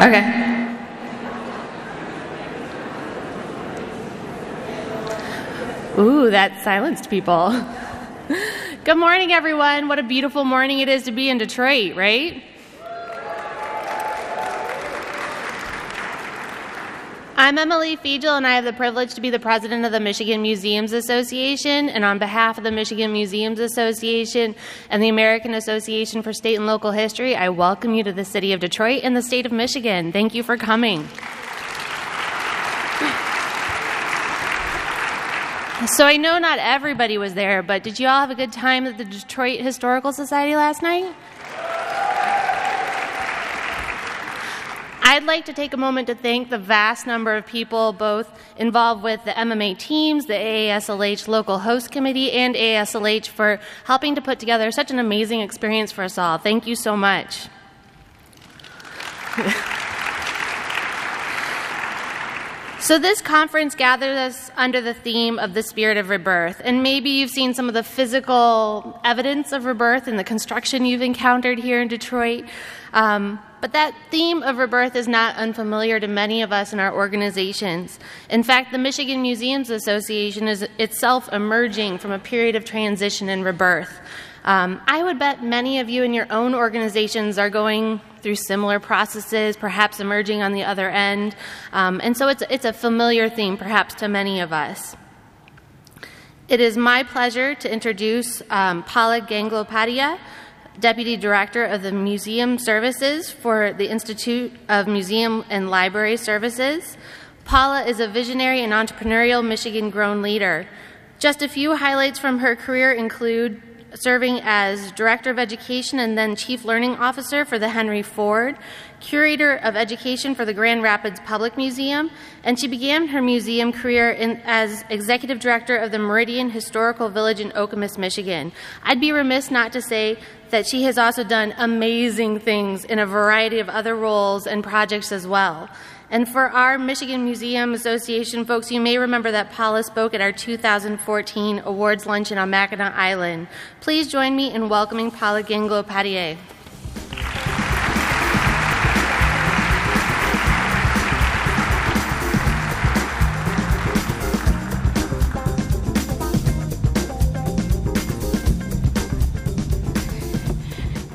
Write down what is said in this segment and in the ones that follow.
Okay. Ooh, that silenced people. Good morning, everyone. What a beautiful morning it is to be in Detroit, right? I'm Emily Fiegel, and I have the privilege to be the president of the Michigan Museums Association. And on behalf of the Michigan Museums Association and the American Association for State and Local History, I welcome you to the city of Detroit and the state of Michigan. Thank you for coming. So I know not everybody was there, but did you all have a good time at the Detroit Historical Society last night? I'd like to take a moment to thank the vast number of people both involved with the MMA teams, the AASLH local host committee, and AASLH for helping to put together such an amazing experience for us all. Thank you so much. So, this conference gathered us under the theme of the spirit of rebirth. And maybe you've seen some of the physical evidence of rebirth in the construction you've encountered here in Detroit. Um, but that theme of rebirth is not unfamiliar to many of us in our organizations. In fact, the Michigan Museums Association is itself emerging from a period of transition and rebirth. Um, I would bet many of you in your own organizations are going through similar processes, perhaps emerging on the other end. Um, and so it's, it's a familiar theme, perhaps, to many of us. It is my pleasure to introduce um, Paula Gangopadhyay, Deputy Director of the Museum Services for the Institute of Museum and Library Services. Paula is a visionary and entrepreneurial Michigan grown leader. Just a few highlights from her career include serving as Director of Education and then Chief Learning Officer for the Henry Ford, Curator of Education for the Grand Rapids Public Museum, and she began her museum career in, as Executive Director of the Meridian Historical Village in Okemos, Michigan. I'd be remiss not to say that she has also done amazing things in a variety of other roles and projects as well. And for our Michigan Museum Association folks, you may remember that Paula spoke at our 2014 awards luncheon on Mackinac Island. Please join me in welcoming Paula Gangopadhyay.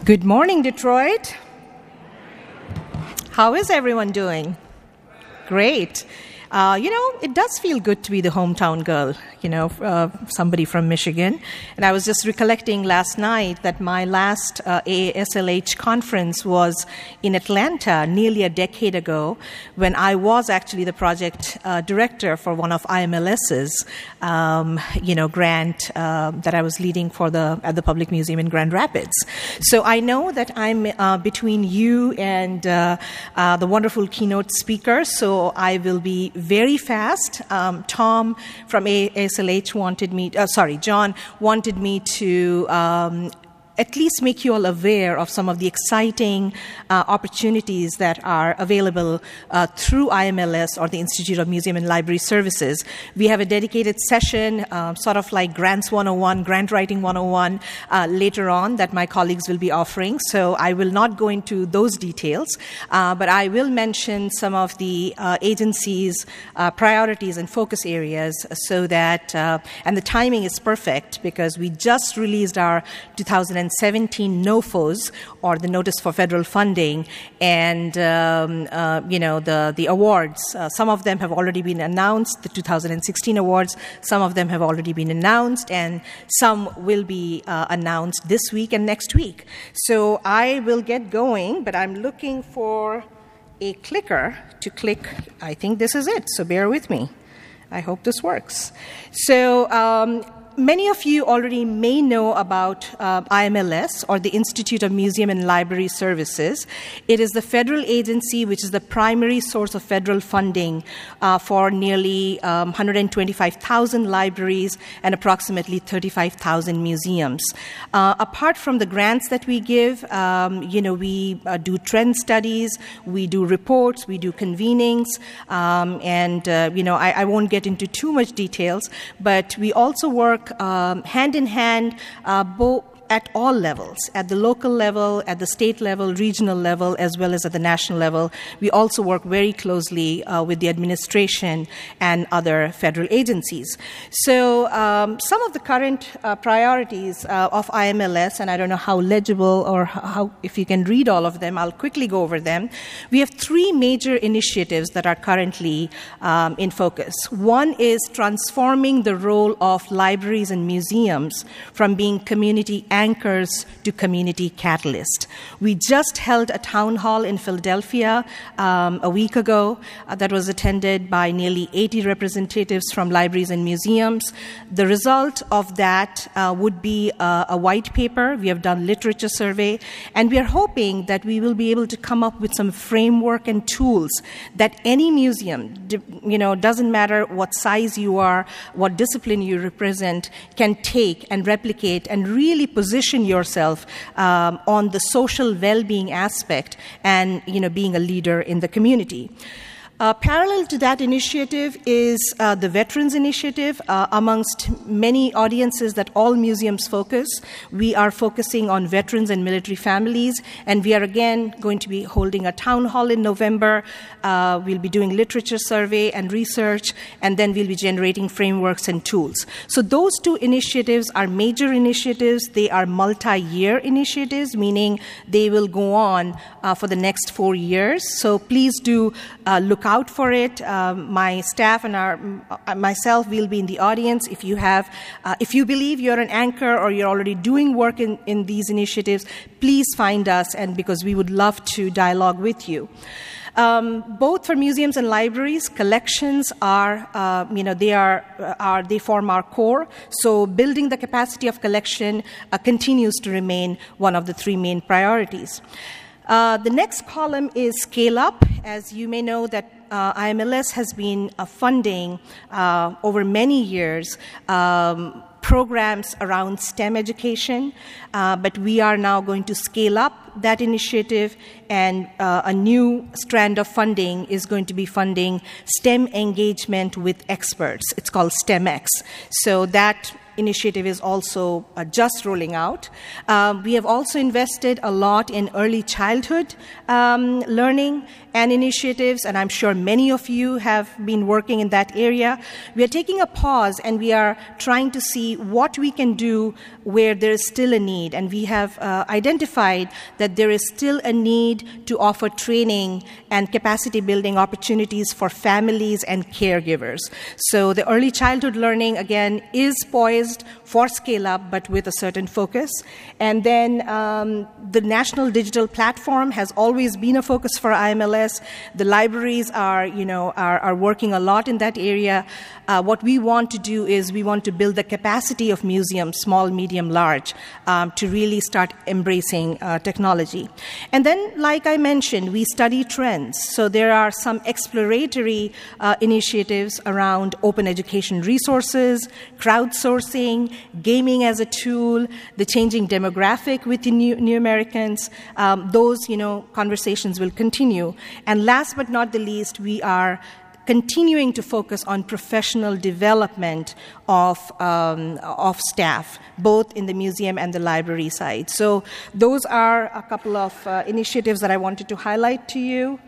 Good morning, Detroit. How is everyone doing? Great. Uh, you know, it does feel good to be the hometown girl, you know, uh, somebody from Michigan. And I was just recollecting last night that my last uh, AASLH conference was in Atlanta nearly a decade ago when I was actually the project uh, director for one of IMLS's, um, you know, grant uh, that I was leading for the, at the Public Museum in Grand Rapids. So I know that I'm uh, between you and the wonderful keynote speaker, so I will be very fast. Um, Tom from ASLH wanted me, uh, sorry, John wanted me to um, at least make you all aware of some of the exciting uh, opportunities that are available uh, through IMLS or the Institute of Museum and Library Services. We have a dedicated session, uh, sort of like Grants 101, Grant Writing 101, uh, later on that my colleagues will be offering. So I will not go into those details, uh, but I will mention some of the uh, agencies' priorities and focus areas so that, and the timing is perfect because we just released our 2000 2017 NOFOs, or the Notice for Federal Funding, and um, uh, you know the the awards. Uh, some of them have already been announced. The 2016 awards. Some of them have already been announced, and some will be uh, announced this week and next week. So I will get going, but I'm looking for a clicker to click. I think this is it. So bear with me. I hope this works. So, um, many of you already may know about uh, IMLS, or the Institute of Museum and Library Services. It is the federal agency which is the primary source of federal funding uh, for nearly um, 125,000 libraries and approximately 35,000 museums. Uh, apart from the grants that we give, um, you know, we uh, do trend studies, we do reports, we do convenings, um, and uh, you know, I, I won't get into too much details, but we also work work um, hand in hand, uh, both at all levels, at the local level, at the state level, regional level, as well as at the national level. We also work very closely uh, with the administration and other federal agencies. So, um, some of the current uh, priorities uh, of IMLS, and I don't know how legible or how, if you can read all of them, I'll quickly go over them. We have three major initiatives that are currently um, in focus. One is transforming the role of libraries and museums from being community anchors to community catalyst. We just held a town hall in Philadelphia um, a week ago uh, that was attended by nearly 80 representatives from libraries and museums. The result of that uh, would be uh, a white paper. We have done literature survey, and we are hoping that we will be able to come up with some framework and tools that any museum, you know, doesn't matter what size you are, what discipline you represent, can take and replicate and really position yourself um, on the social well-being aspect and you know being a leader in the community. Uh, parallel to that initiative is uh, the Veterans Initiative. Uh, amongst many audiences that all museums focus, we are focusing on veterans and military families, and we are again going to be holding a town hall in November. Uh, we'll be doing literature survey and research, and then we'll be generating frameworks and tools. So, those two initiatives are major initiatives. They are multi year initiatives, meaning they will go on uh, for the next four years. So, please do uh, out for it. Um, my staff and our, uh, myself will be in the audience. If you have, uh, if you believe you're an anchor or you're already doing work in, in these initiatives, please find us, and because we would love to dialogue with you. Um, both for museums and libraries, collections are, uh, you know, they are, uh, are, they form our core. So building the capacity of collection uh, continues to remain one of the three main priorities. Uh, the next column is scale up. As you may know, that uh, IMLS has been uh, funding uh, over many years. Um, programs around STEM education, uh, but we are now going to scale up that initiative, and uh, a new strand of funding is going to be funding STEM engagement with experts. It's called STEMx. So that initiative is also uh, just rolling out. Um, we have also invested a lot in early childhood um, learning and initiatives, and I'm sure many of you have been working in that area. We are taking a pause and we are trying to see what we can do where there is still a need. And we have uh, identified that there is still a need to offer training and capacity building opportunities for families and caregivers. So the early childhood learning, again, is poised for scale up, but with a certain focus. And then um, the National Digital Platform has always been a focus for IMLS. The libraries are, you know, are, are working a lot in that area. Uh, what we want to do is we want to build the capacity of museums, small, medium, large, um, to really start embracing uh, technology. And then, like I mentioned, we study trends. So there are some exploratory uh, initiatives around open education resources, crowdsourcing, gaming as a tool, the changing demographic with the new, new Americans. Um, those, you know, conversations will continue. And last but not the least, we are continuing to focus on professional development of, um, of staff, both in the museum and the library side. So, those are a couple of uh, initiatives that I wanted to highlight to you.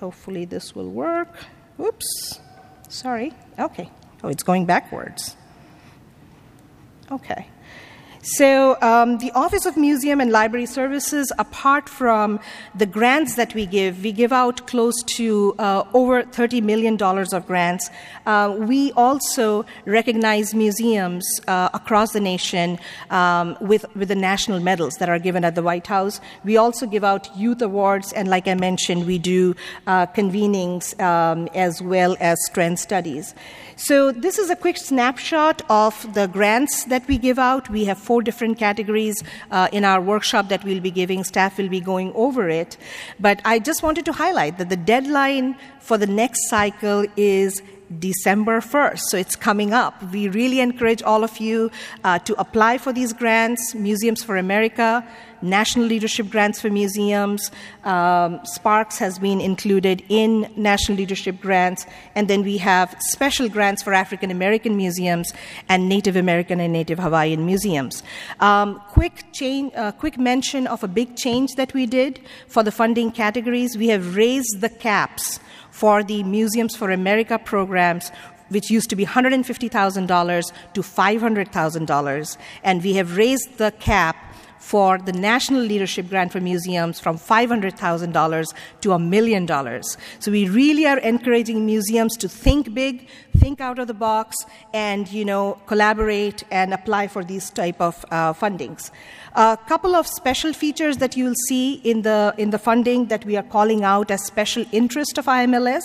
Hopefully, this will work. Oops, sorry. Okay. Oh, it's going backwards. Okay. So, um, the Office of Museum and Library Services, apart from the grants that we give, we give out close to uh, over $30 million of grants. Uh, we also recognize museums uh, across the nation um, with, with the national medals that are given at the White House. We also give out youth awards, and like I mentioned, we do uh, convenings um, as well as trend studies. So, this is a quick snapshot of the grants that we give out. We have four different categories uh, in our workshop that we'll be giving. Staff will be going over it. But I just wanted to highlight that the deadline for the next cycle is December 1st, so it's coming up. We really encourage all of you uh, to apply for these grants Museums for America, National Leadership Grants for Museums. Um, Sparks has been included in National Leadership Grants, and then we have special grants for African American museums and Native American and Native Hawaiian museums. Um, quick, change, uh, quick mention of a big change that we did for the funding categories. We have raised the caps for the Museums for America programs which used to be $150,000 to $500,000. And we have raised the cap for the National Leadership Grant for Museums from $500,000 to a million dollars. So we really are encouraging museums to think big, think out of the box, and you know collaborate and apply for these type of uh, fundings. A couple of special features that you'll see in the, in the funding that we are calling out as special interest of IMLS.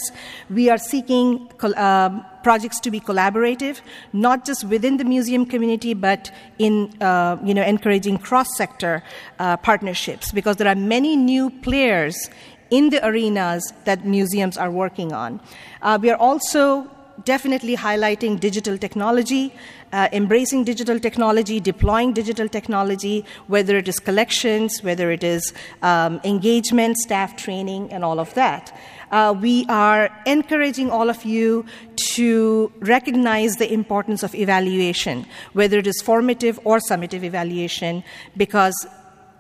We are seeking um, projects to be collaborative, not just within the museum community, but in uh, you know encouraging cross-sector uh, partnerships, because there are many new players in the arenas that museums are working on. Uh, we are also definitely highlighting digital technology, uh, embracing digital technology, deploying digital technology, whether it is collections, whether it is um, engagement, staff training, and all of that. Uh, we are encouraging all of you to recognize the importance of evaluation, whether it is formative or summative evaluation, because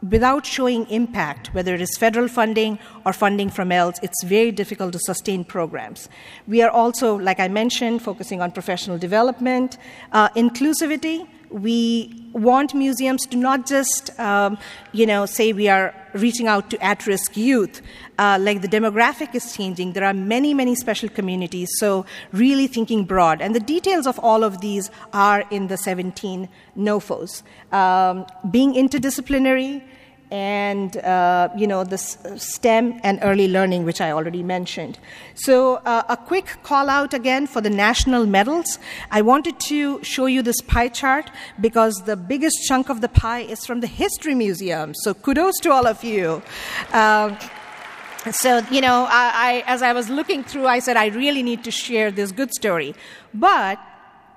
without showing impact, whether it is federal funding or funding from else, it's very difficult to sustain programs. We are also, like I mentioned, focusing on professional development, uh, inclusivity. We want museums to not just, um, you know, say we are reaching out to at-risk youth. Uh, like the demographic is changing. There are many, many special communities. So really thinking broad. And the details of all of these are in the 17 NOFOs. Um, being interdisciplinary, and uh, you know the STEM and early learning, which I already mentioned. So uh, a quick call out again for the national medals. I wanted to show you this pie chart because the biggest chunk of the pie is from the History Museum. So kudos to all of you. Um, so you know, I, I, as I was looking through, I said I really need to share this good story, but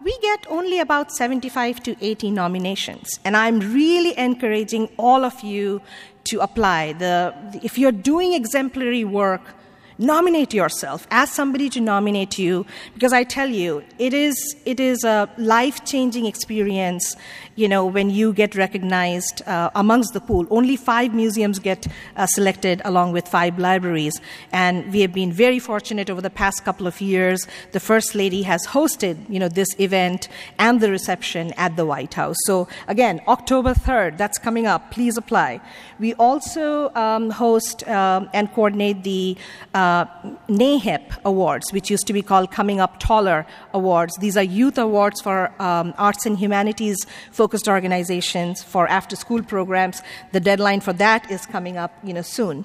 we get only about 75 to 80 nominations. And I'm really encouraging all of you to apply. The, if you're doing exemplary work, nominate yourself. Ask somebody to nominate you because i tell you it is it is a life changing experience you know when you get recognized uh, amongst the pool. Only five museums get uh, selected along with five libraries. And we have been very fortunate over the past couple of years. The first lady has hosted you know this event and the reception at the white house. So again october 3rd that's coming up. Please apply. We also um, host um, and coordinate the uh, uh, NAHYP Awards, which used to be called Coming Up Taller Awards. These are youth awards for um, arts and humanities focused organizations for after school programs. The deadline for that is coming up you know, soon.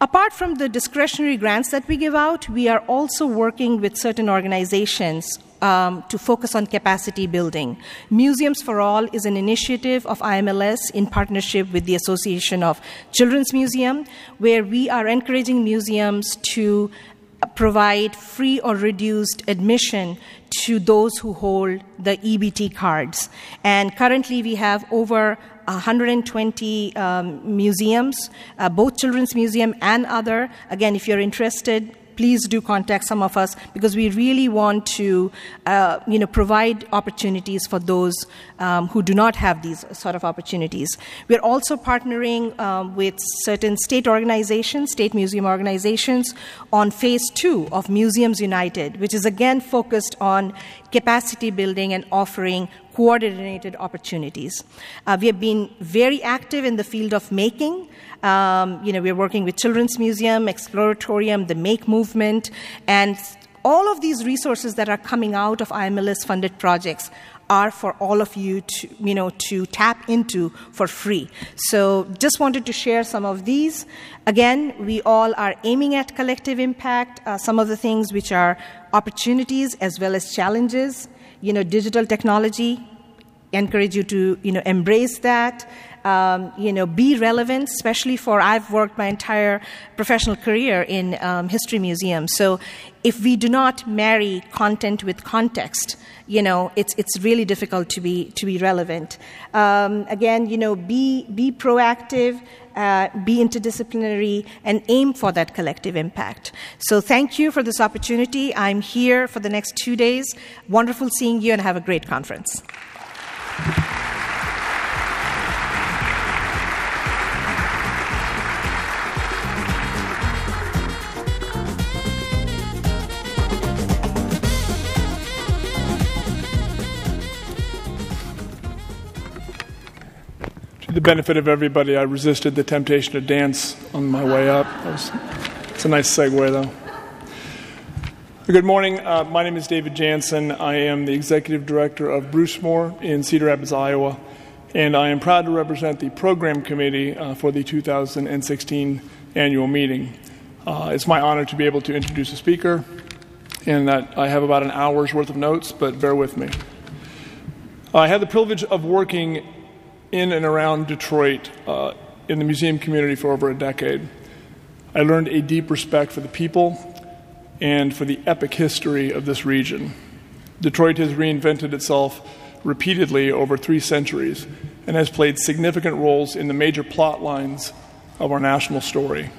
Apart from the discretionary grants that we give out, we are also working with certain organizations um, to focus on capacity building. Museums for All is an initiative of IMLS in partnership with the Association of Children's Museum, where we are encouraging museums to provide free or reduced admission to those who hold the EBT cards. And currently, we have over 120 um, museums, uh, both Children's Museum and other. Again, if you're interested, please do contact some of us because we really want to, uh, you know, provide opportunities for those um, who do not have these sort of opportunities. We're also partnering um, with certain state organizations, state museum organizations, on phase two of Museums United, which is again focused on capacity building and offering coordinated opportunities. Uh, we have been very active in the field of making. Um, you know, we're working with Children's Museum, Exploratorium, the Make movement, and all of these resources that are coming out of IMLS funded projects are for all of you to you know to tap into for free. So just wanted to share some of these. Again we all are aiming at collective impact uh, some of the things which are opportunities as well as challenges. You know digital technology encourage you to you know embrace that um, you know, be relevant, especially for I've worked my entire professional career in um, history museums. So if we do not marry content with context, you know, it's it's really difficult to be to be relevant. Um, again, you know, be be proactive. Uh, be interdisciplinary and aim for that collective impact. So, thank you for this opportunity. I'm here for the next two days. Wonderful seeing you and have a great conference. The benefit of everybody, I resisted the temptation to dance on my way up. Was, it's a nice segue, though. Good morning. Uh, my name is David Jansen. I am the executive director of Brucemore in Cedar Rapids, Iowa, and I am proud to represent the program committee uh, for the 2016 annual meeting. Uh, it's my honor to be able to introduce a speaker, and that I have about an hour's worth of notes, but bear with me. I had the privilege of working in and around Detroit uh, in the museum community for over a decade. I learned a deep respect for the people and for the epic history of this region. Detroit has reinvented itself repeatedly over three centuries and has played significant roles in the major plot lines of our national story.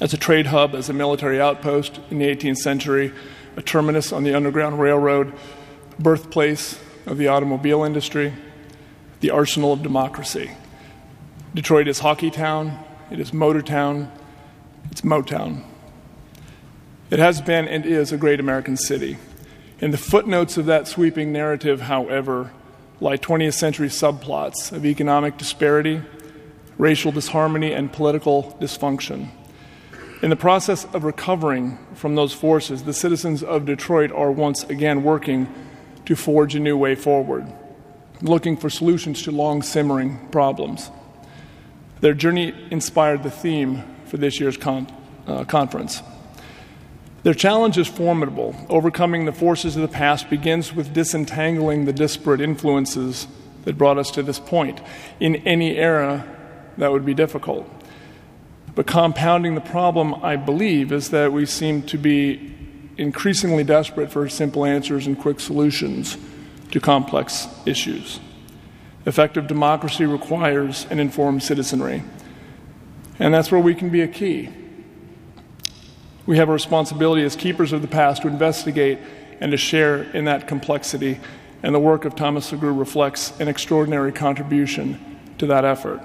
As a trade hub, as a military outpost in the 18th century, a terminus on the Underground Railroad, birthplace of the automobile industry, the arsenal of democracy. Detroit is hockey town, it is motor town, it's Motown. It has been and is a great American city. In the footnotes of that sweeping narrative, however, lie 20th century subplots of economic disparity, racial disharmony, and political dysfunction. In the process of recovering from those forces, the citizens of Detroit are once again working to forge a new way forward looking for solutions to long simmering problems. Their journey inspired the theme for this year's con- uh, conference. Their challenge is formidable. Overcoming the forces of the past begins with disentangling the disparate influences that brought us to this point. In any era, that would be difficult. But compounding the problem, I believe, is that we seem to be increasingly desperate for simple answers and quick solutions to complex issues. Effective democracy requires an informed citizenry, and that's where we can be a key. We have a responsibility as keepers of the past to investigate and to share in that complexity, and the work of Thomas Sugrue reflects an extraordinary contribution to that effort.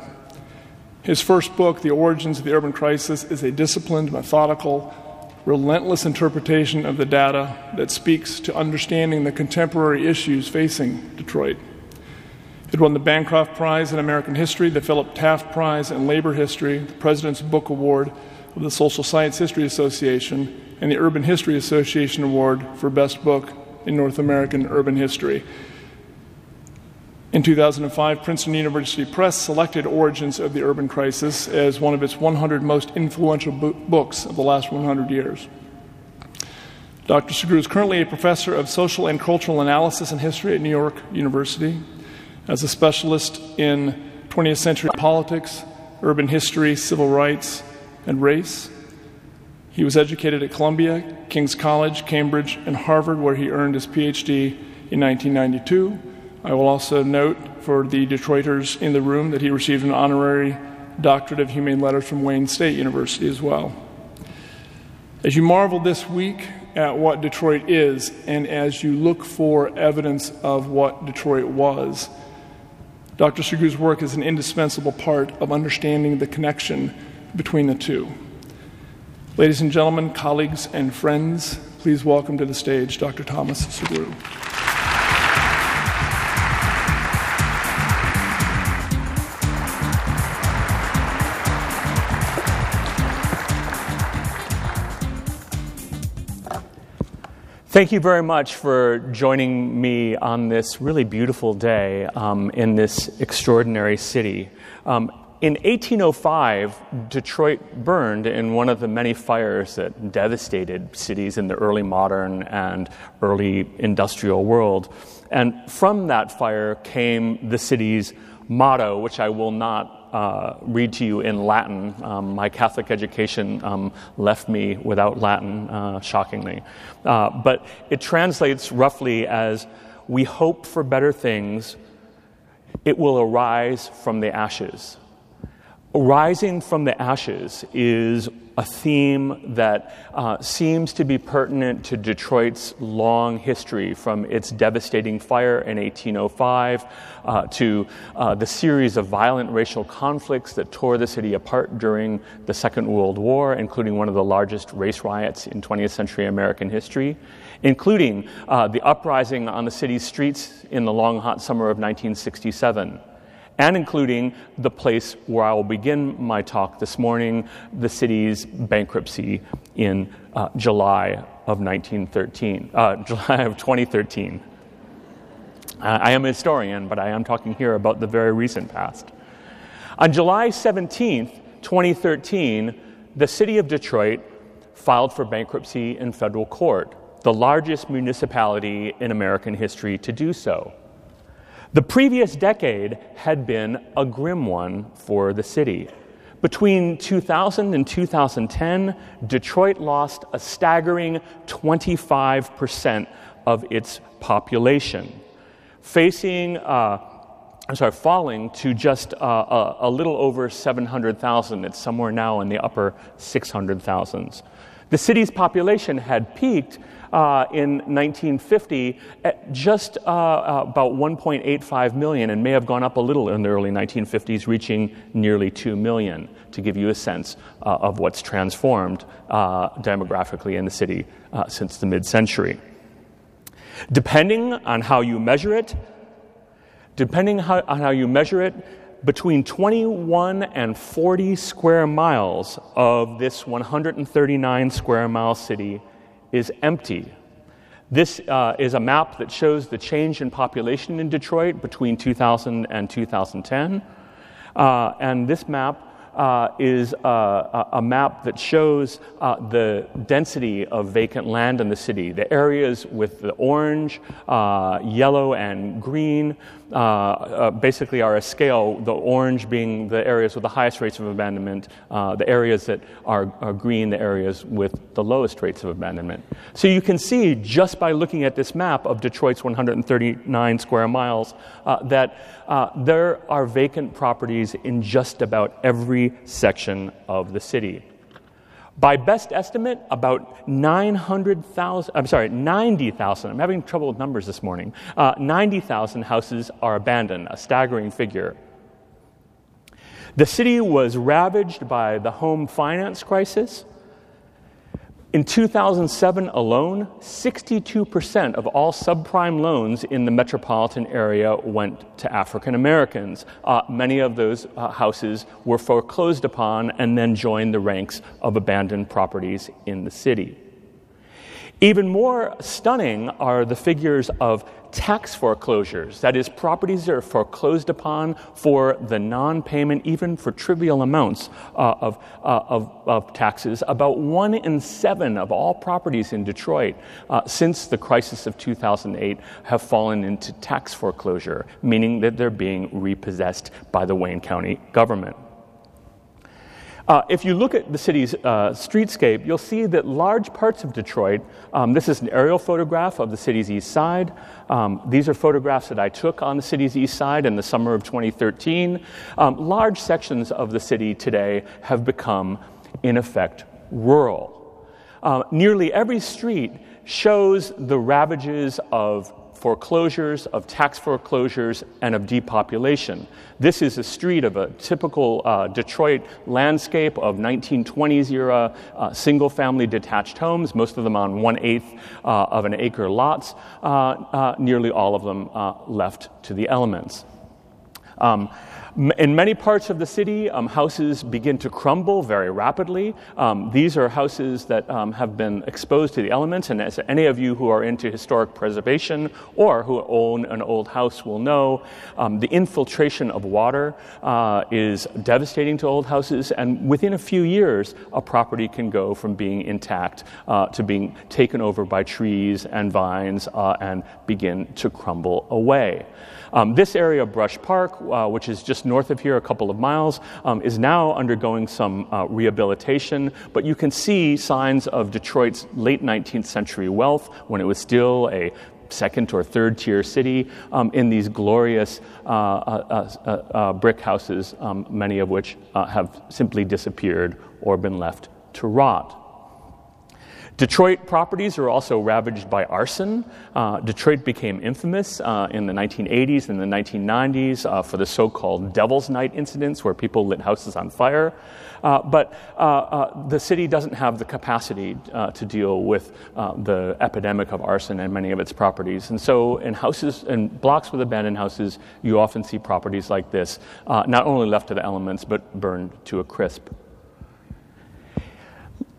His first book, The Origins of the Urban Crisis, is a disciplined, methodical, relentless interpretation of the data that speaks to understanding the contemporary issues facing Detroit. It won the Bancroft Prize in American History, the Philip Taft Prize in Labor History, the President's Book Award of the Social Science History Association, and the Urban History Association Award for Best Book in North American Urban History. In 2005, Princeton University Press selected Origins of the Urban Crisis as one of its 100 most influential bo- books of the last 100 years. Dr. Sugrue is currently a professor of social and cultural analysis and history at New York University. As a specialist in 20th century politics, urban history, civil rights, and race, he was educated at Columbia, King's College, Cambridge, and Harvard, where he earned his PhD in 1992 I will also note for the Detroiters in the room that he received an honorary doctorate of humane letters from Wayne State University as well. As you marvel this week at what Detroit is, and as you look for evidence of what Detroit was, Dr. Sugrue's work is an indispensable part of understanding the connection between the two. Ladies and gentlemen, colleagues, and friends, please welcome to the stage Dr. Thomas Sugrue. Thank you very much for joining me on this really beautiful day um, in this extraordinary city. Um, in 1805, Detroit burned in one of the many fires that devastated cities in the early modern and early industrial world. And from that fire came the city's motto, which I will not uh, read to you in Latin. Um, my Catholic education um, left me without Latin, uh, shockingly. Uh, but it translates roughly as We hope for better things, it will arise from the ashes. Rising from the ashes is a theme that uh, seems to be pertinent to Detroit's long history, from its devastating fire in 1805 uh, to uh, the series of violent racial conflicts that tore the city apart during the Second World War, including one of the largest race riots in 20th century American history, including uh, the uprising on the city's streets in the long hot summer of 1967 and including the place where I will begin my talk this morning, the city's bankruptcy in uh, July of 1913, uh, July of 2013. Uh, I am a historian, but I am talking here about the very recent past. On July 17th, 2013, the city of Detroit filed for bankruptcy in federal court, the largest municipality in American history to do so. The previous decade had been a grim one for the city. Between 2000 and 2010, Detroit lost a staggering 25% of its population, facing, uh, I'm sorry, falling to just uh, a, a little over 700,000. It's somewhere now in the upper 600,000s. The city's population had peaked uh, in 1950 at just uh, about 1.85 million and may have gone up a little in the early 1950s, reaching nearly 2 million, to give you a sense uh, of what's transformed uh, demographically in the city uh, since the mid century. Depending on how you measure it, depending how, on how you measure it, between 21 and 40 square miles of this 139 square mile city is empty. This uh, is a map that shows the change in population in Detroit between 2000 and 2010. Uh, and this map uh, is uh, a map that shows uh, the density of vacant land in the city. The areas with the orange, uh, yellow, and green uh, uh, basically are a scale, the orange being the areas with the highest rates of abandonment, the areas that are, are, green, the areas with the lowest rates of abandonment. So you can see just by looking at this map of Detroit's 139 square miles that there are vacant properties in just about every section of the city. By best estimate, about 900,000, I'm sorry, 90,000, I'm having trouble with numbers this morning, uh, 90,000 houses are abandoned, a staggering figure. The city was ravaged by the home finance crisis, in 2007 alone, 62% of all subprime loans in the metropolitan area went to African Americans. Uh, many of those uh, houses were foreclosed upon and then joined the ranks of abandoned properties in the city. Even more stunning are the figures of tax foreclosures, that is, properties that are foreclosed upon for the non payment, even for trivial amounts uh, of, uh, of, of, taxes. About one in seven of all properties in Detroit uh, since the crisis of 2008 have fallen into tax foreclosure, meaning that they're being repossessed by the Wayne County government. Uh, if you look at the city's uh, streetscape, you'll see that large parts of Detroit, um, this is an aerial photograph of the city's east side. Um, these are photographs that I took on the city's east side in the summer of 2013. Um, large sections of the city today have become, in effect, rural. Uh, nearly every street shows the ravages of foreclosures, of tax foreclosures, and of depopulation. This is a street of a typical uh, Detroit landscape of 1920s era uh, single family detached homes, most of them on one eighth uh, of an acre lots, uh, uh, nearly all of them uh, left to the elements. Um, in many parts of the city, um, houses begin to crumble very rapidly. Um, these are houses that um, have been exposed to the elements, and as any of you who are into historic preservation or who own an old house will know, um, the infiltration of water uh, is devastating to old houses, and within a few years, a property can go from being intact uh, to being taken over by trees and vines uh, and begin to crumble away. Um, this area, Brush Park, uh, which is just north of here, a couple of miles, um, is now undergoing some uh, rehabilitation, but you can see signs of Detroit's late 19th century wealth when it was still a second or third tier city um, in these glorious uh, uh, uh, uh brick houses, um, many of which uh, have simply disappeared or been left to rot. Detroit properties are also ravaged by arson. Uh, Detroit became infamous uh, in the 1980s and the 1990s uh, for the so called Devil's Night incidents where people lit houses on fire. Uh, but uh, uh, the city doesn't have the capacity to deal with the epidemic of arson in many of its properties. And so, in houses and blocks with abandoned houses, you often see properties like this not only left to the elements, but burned to a crisp.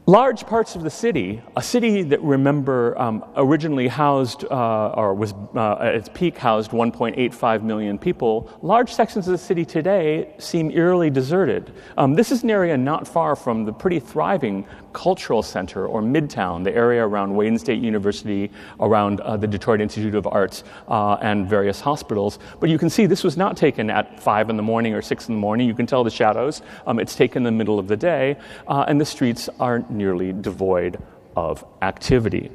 Large parts of the city, a city that remember um, originally housed uh, or was uh, at its peak housed 1.85 million people, large sections of the city today seem eerily deserted. Um, this is an area not far from the pretty thriving cultural center or Midtown, the area around Wayne State University, around uh, the Detroit Institute of Arts, uh, and various hospitals. But you can see this was not taken at 5 in the morning or 6 in the morning. You can tell the shadows. Um, it's taken in the middle of the day, uh, and the streets are nearly devoid of activity.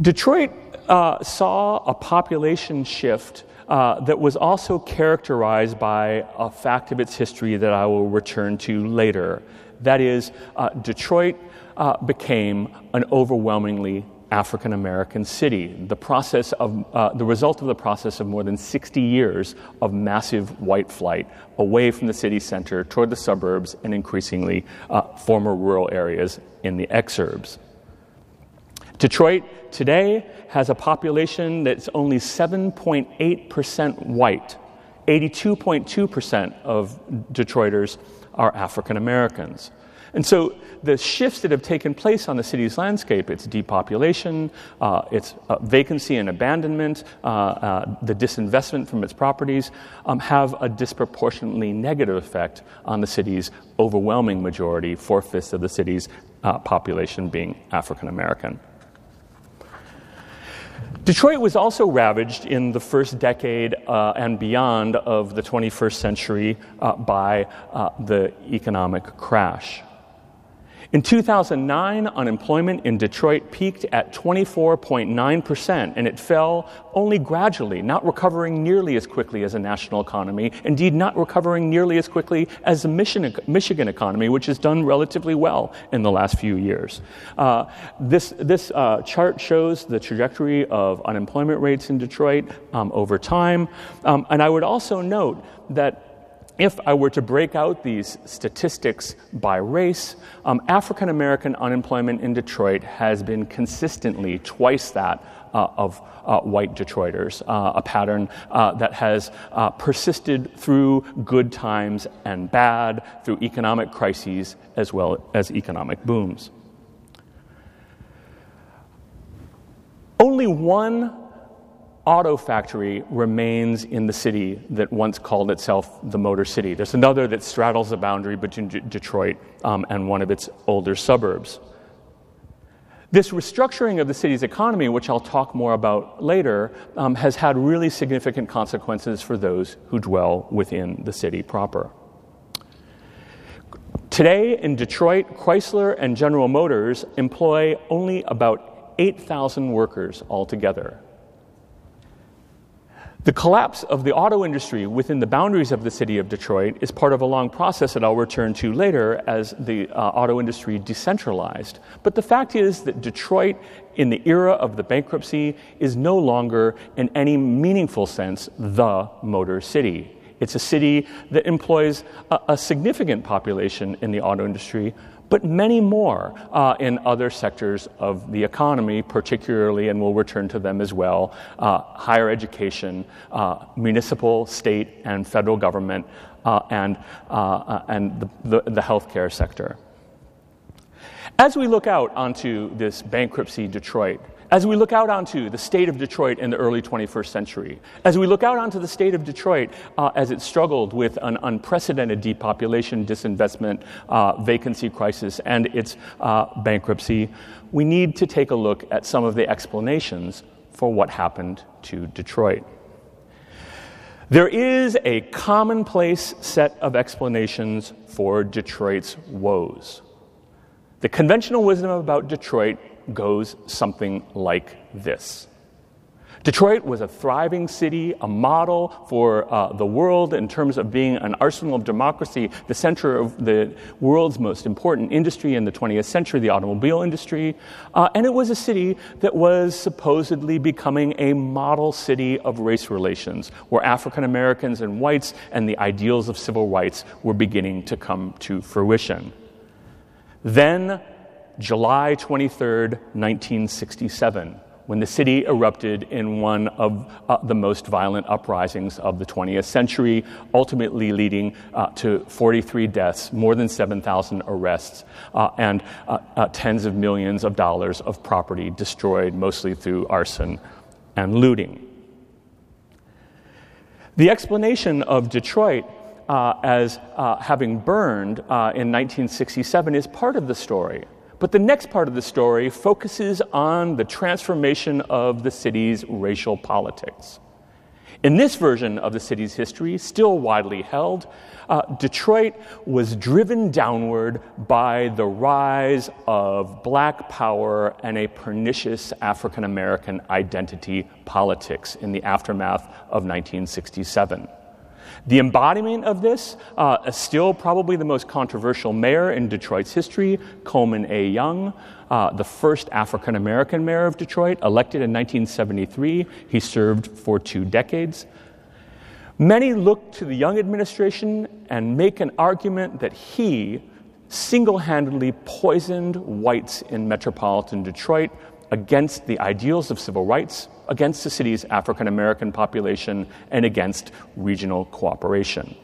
Detroit uh, saw a population shift uh, that was also characterized by a fact of its history that I will return to later. That is, uh, Detroit uh, became an overwhelmingly African American city. The process of uh, the result of the process of more than 60 years of massive white flight away from the city center toward the suburbs and increasingly uh, former rural areas in the exurbs. Detroit today has a population that's only 7.8% white. 82.2% of Detroiters are African Americans. And so the shifts that have taken place on the city's landscape its depopulation, uh, its uh, vacancy and abandonment, uh, uh, the disinvestment from its properties um, have a disproportionately negative effect on the city's overwhelming majority, four fifths of the city's uh, population being African American. Detroit was also ravaged in the first decade uh, and beyond of the 21st century uh, by uh, the economic crash. In 2009, unemployment in Detroit peaked at 24.9%, and it fell only gradually, not recovering nearly as quickly as a national economy, indeed, not recovering nearly as quickly as the Michigan economy, which has done relatively well in the last few years. Uh, this this uh, chart shows the trajectory of unemployment rates in Detroit um, over time. Um, and I would also note that if I were to break out these statistics by race, um, African American unemployment in Detroit has been consistently twice that uh, of uh, white Detroiters, uh, a pattern uh, that has uh, persisted through good times and bad, through economic crises as well as economic booms. Only one auto factory remains in the city that once called itself the Motor City. There's another that straddles the boundary between D- Detroit um, and one of its older suburbs. This restructuring of the city's economy, which I'll talk more about later, um, has had really significant consequences for those who dwell within the city proper. Today in Detroit, Chrysler and General Motors employ only about 8,000 workers altogether. The collapse of the auto industry within the boundaries of the city of Detroit is part of a long process that I'll return to later as the uh, auto industry decentralized. But the fact is that Detroit, in the era of the bankruptcy, is no longer, in any meaningful sense, the motor city. It's a city that employs a, a significant population in the auto industry, but many more uh, in other sectors of the economy, particularly, and we'll return to them as well uh, higher education, uh, municipal, state, and federal government, uh, and, uh, uh, and the, the, the healthcare sector. As we look out onto this bankruptcy Detroit, as we look out onto the state of Detroit in the early 21st century, as we look out onto the state of Detroit uh, as it struggled with an unprecedented depopulation, disinvestment, uh, vacancy crisis, and its uh, bankruptcy, we need to take a look at some of the explanations for what happened to Detroit. There is a commonplace set of explanations for Detroit's woes. The conventional wisdom about Detroit goes something like this. Detroit was a thriving city, a model for uh, the world in terms of being an arsenal of democracy, the center of the world's most important industry in the 20th century, the automobile industry. Uh, and it was a city that was supposedly becoming a model city of race relations, where African Americans and whites and the ideals of civil rights were beginning to come to fruition. Then July 23, 1967, when the city erupted in one of uh, the most violent uprisings of the 20th century, ultimately leading uh, to 43 deaths, more than 7,000 arrests, uh, and uh, uh, tens of millions of dollars of property destroyed, mostly through arson and looting. The explanation of Detroit uh, as having burned in 1967 is part of the story. But the next part of the story focuses on the transformation of the city's racial politics. In this version of the city's history, still widely held, uh, Detroit was driven downward by the rise of black power and a pernicious African American identity politics in the aftermath of 1967. The embodiment of this uh, is still probably the most controversial mayor in Detroit's history, Coleman A. Young, uh, the first African American mayor of Detroit, elected in 1973. He served for two decades. Many look to the Young administration and make an argument that he single handedly poisoned whites in metropolitan Detroit against the ideals of civil rights, against the city's African American population, and against regional cooperation.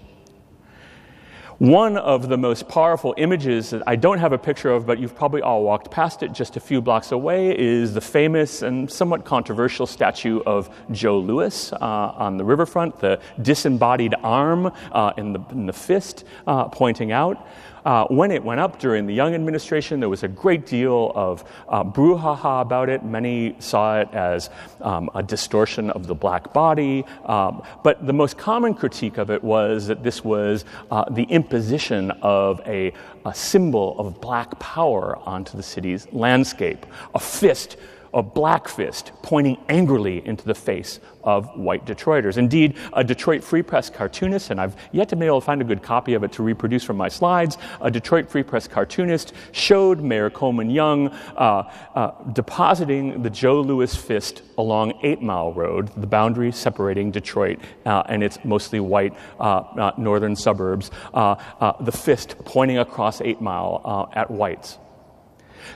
One of the most powerful images that I don't have a picture of, but you've probably all walked past it just a few blocks away, is the famous and somewhat controversial statue of Joe Louis uh, on the riverfront, the disembodied arm uh, in, the, in, the, fist uh, pointing out. Uh, when it went up during the Young administration, there was a great deal of uh, brouhaha about it. Many saw it as um, a distortion of the black body. Um, but the most common critique of it was that this was uh, the imposition of a, a symbol of black power onto the city's landscape, a fist a black fist pointing angrily into the face of white Detroiters. Indeed, a Detroit Free Press cartoonist, and I've yet to be able to find a good copy of it to reproduce from my slides, a Detroit Free Press cartoonist showed Mayor Coleman Young uh, uh, depositing the Joe Louis fist along Eight Mile Road, the boundary separating Detroit uh, and its mostly white uh, uh, northern suburbs, uh, the fist pointing across Eight Mile at whites.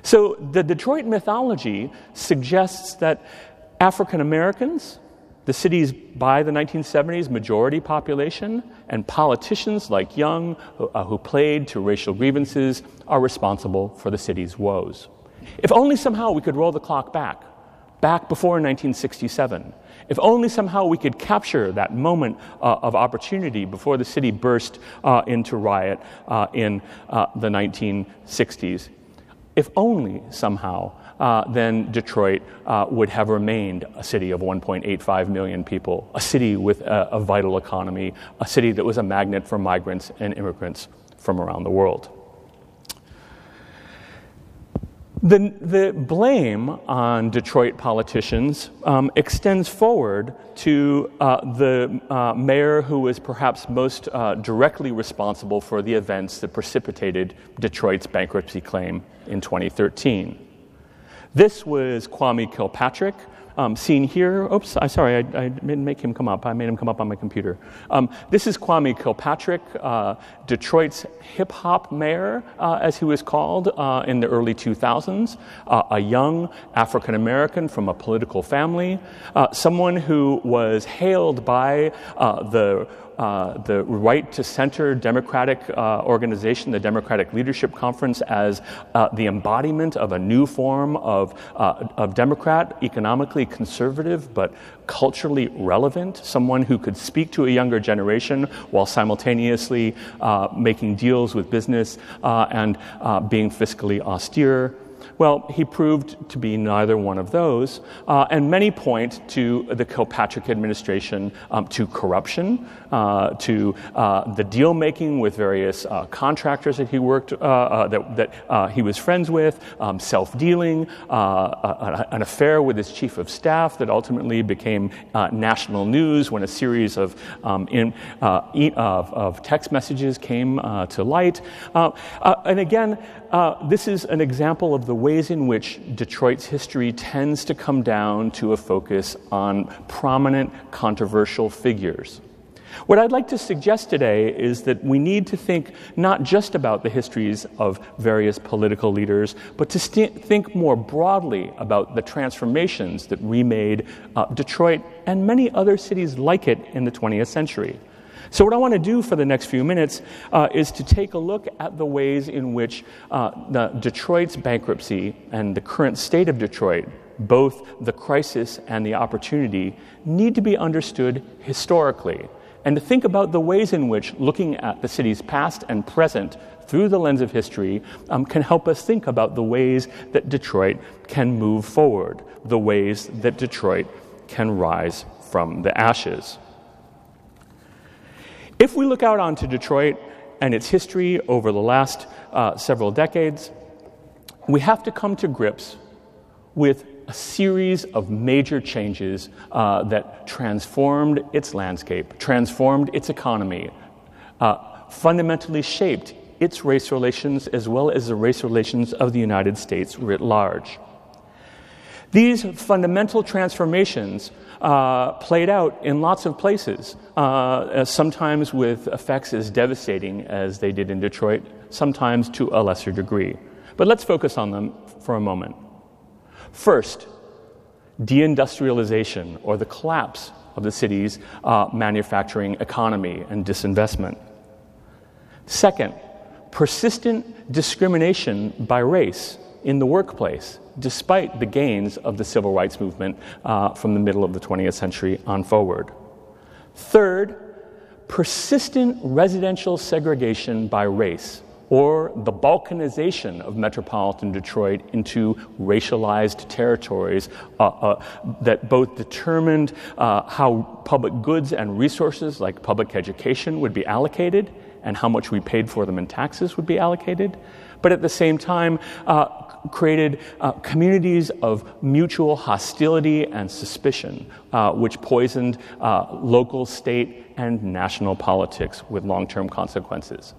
So the Detroit mythology suggests that African Americans, the city's by the 1970s majority population, and politicians like Young, who, uh, who played to racial grievances, are responsible for the city's woes. If only somehow we could roll the clock back, back before 1967. If only somehow we could capture that moment uh, of opportunity before the city burst uh, into riot uh, in uh, the 1960s. If only somehow uh, then Detroit uh, would have remained a city of 1.85 million people, a city with a, a, vital economy, a city that was a magnet for migrants and immigrants from around the world. The, the blame on Detroit politicians um, extends forward to uh, the uh, mayor who was perhaps most uh, directly responsible for the events that precipitated Detroit's bankruptcy claim in 2013. This was Kwame Kilpatrick, Um, seen here, oops, I, sorry, I, I, didn't make him come up. I made him come up on my computer. Um, this is Kwame Kilpatrick, uh, Detroit's hip hop mayor, uh, as he was called uh, in the early 2000s, uh, a young African American from a political family, uh, someone who was hailed by uh, the uh, the right to center Democratic uh, organization, the Democratic Leadership Conference, as uh, the embodiment of a new form of, uh, of Democrat, economically conservative but culturally relevant, someone who could speak to a younger generation while simultaneously uh, making deals with business and being fiscally austere. Well, he proved to be neither one of those, uh, and many point to the Kilpatrick administration um, to corruption, uh, to uh, the deal making with various uh, contractors that he worked, uh, uh, that, that he was friends with, um, self dealing, an affair with his chief of staff that ultimately became national news when a series of, um, in, of, of, text messages came to light. and again, this is an example of the ways in which Detroit's history tends to come down to a focus on prominent, controversial figures. What I'd like to suggest today is that we need to think not just about the histories of various political leaders, but to st- think more broadly about the transformations that remade uh, Detroit and many other cities like it in the 20th century. So, what I want to do for the next few minutes uh, is to take a look at the ways in which uh, Detroit's bankruptcy and the current state of Detroit, both the crisis and the opportunity, need to be understood historically, and to think about the ways in which looking at the city's past and present through the lens of history um, can help us think about the ways that Detroit can move forward, the ways that Detroit can rise from the ashes. If we look out onto Detroit and its history over the last uh, several decades, we have to come to grips with a series of major changes uh, that transformed its landscape, transformed its economy, uh, fundamentally shaped its race relations as well as the race relations of the United States writ large. These fundamental transformations uh, played out in lots of places, uh, sometimes with effects as devastating as they did in Detroit, sometimes to a lesser degree. But let's focus on them for a moment. First, deindustrialization or the collapse of the city's uh, manufacturing economy and disinvestment. Second, persistent discrimination by race in the workplace despite the gains of the civil rights movement uh, from the middle of the 20th century on forward. Third, persistent residential segregation by race, or the balkanization of metropolitan Detroit into racialized territories uh, uh, that both determined uh, how public goods and resources like public education would be allocated and how much we paid for them in taxes would be allocated, but at the same time, uh, created uh, communities of mutual hostility and suspicion, uh, which poisoned uh, local, state, and national politics with long term consequences.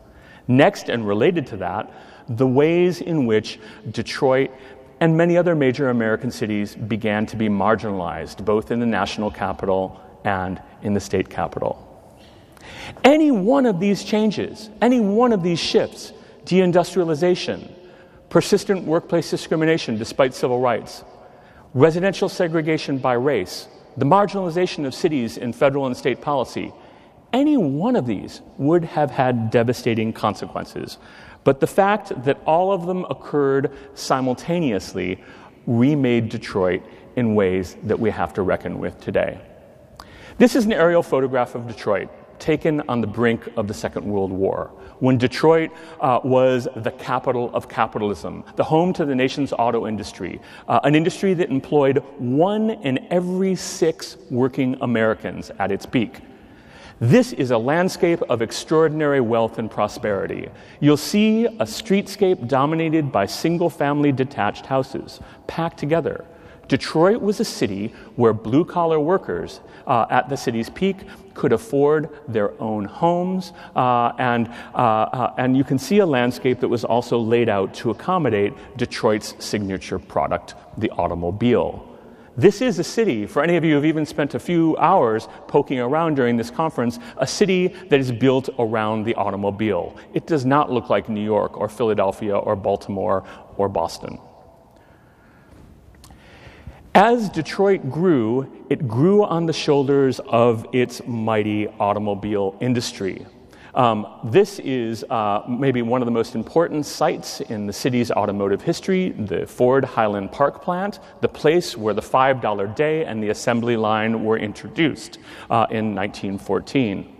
Next, and related to that, the ways in which Detroit and many other major American cities began to be marginalized, both in the national capital and in the state capital. Any one of these changes, any one of these shifts, deindustrialization, persistent workplace discrimination despite civil rights, residential segregation by race, the marginalization of cities in federal and state policy, any one of these would have had devastating consequences. But the fact that all of them occurred simultaneously remade Detroit in ways that we have to reckon with today. This is an aerial photograph of Detroit taken on the brink of the Second World War, when Detroit uh, was the capital of capitalism, the home to the nation's auto industry, uh, an industry that employed one in every six working Americans at its peak. This is a landscape of extraordinary wealth and prosperity. You'll see a streetscape dominated by single family detached houses, packed together. Detroit was a city where blue collar workers uh, at the city's peak could afford their own homes, uh, and, uh, uh, and you can see a landscape that was also laid out to accommodate Detroit's signature product, the automobile. This is a city, for any of you who have even spent a few hours poking around during this conference, a city that is built around the automobile. It does not look like New York or Philadelphia or Baltimore or Boston. As Detroit grew, it grew on the shoulders of its mighty automobile industry. Um, this is uh, maybe one of the most important sites in the city's automotive history the Ford Highland Park plant, the place where the $5 day and the assembly line were introduced uh, in 1914.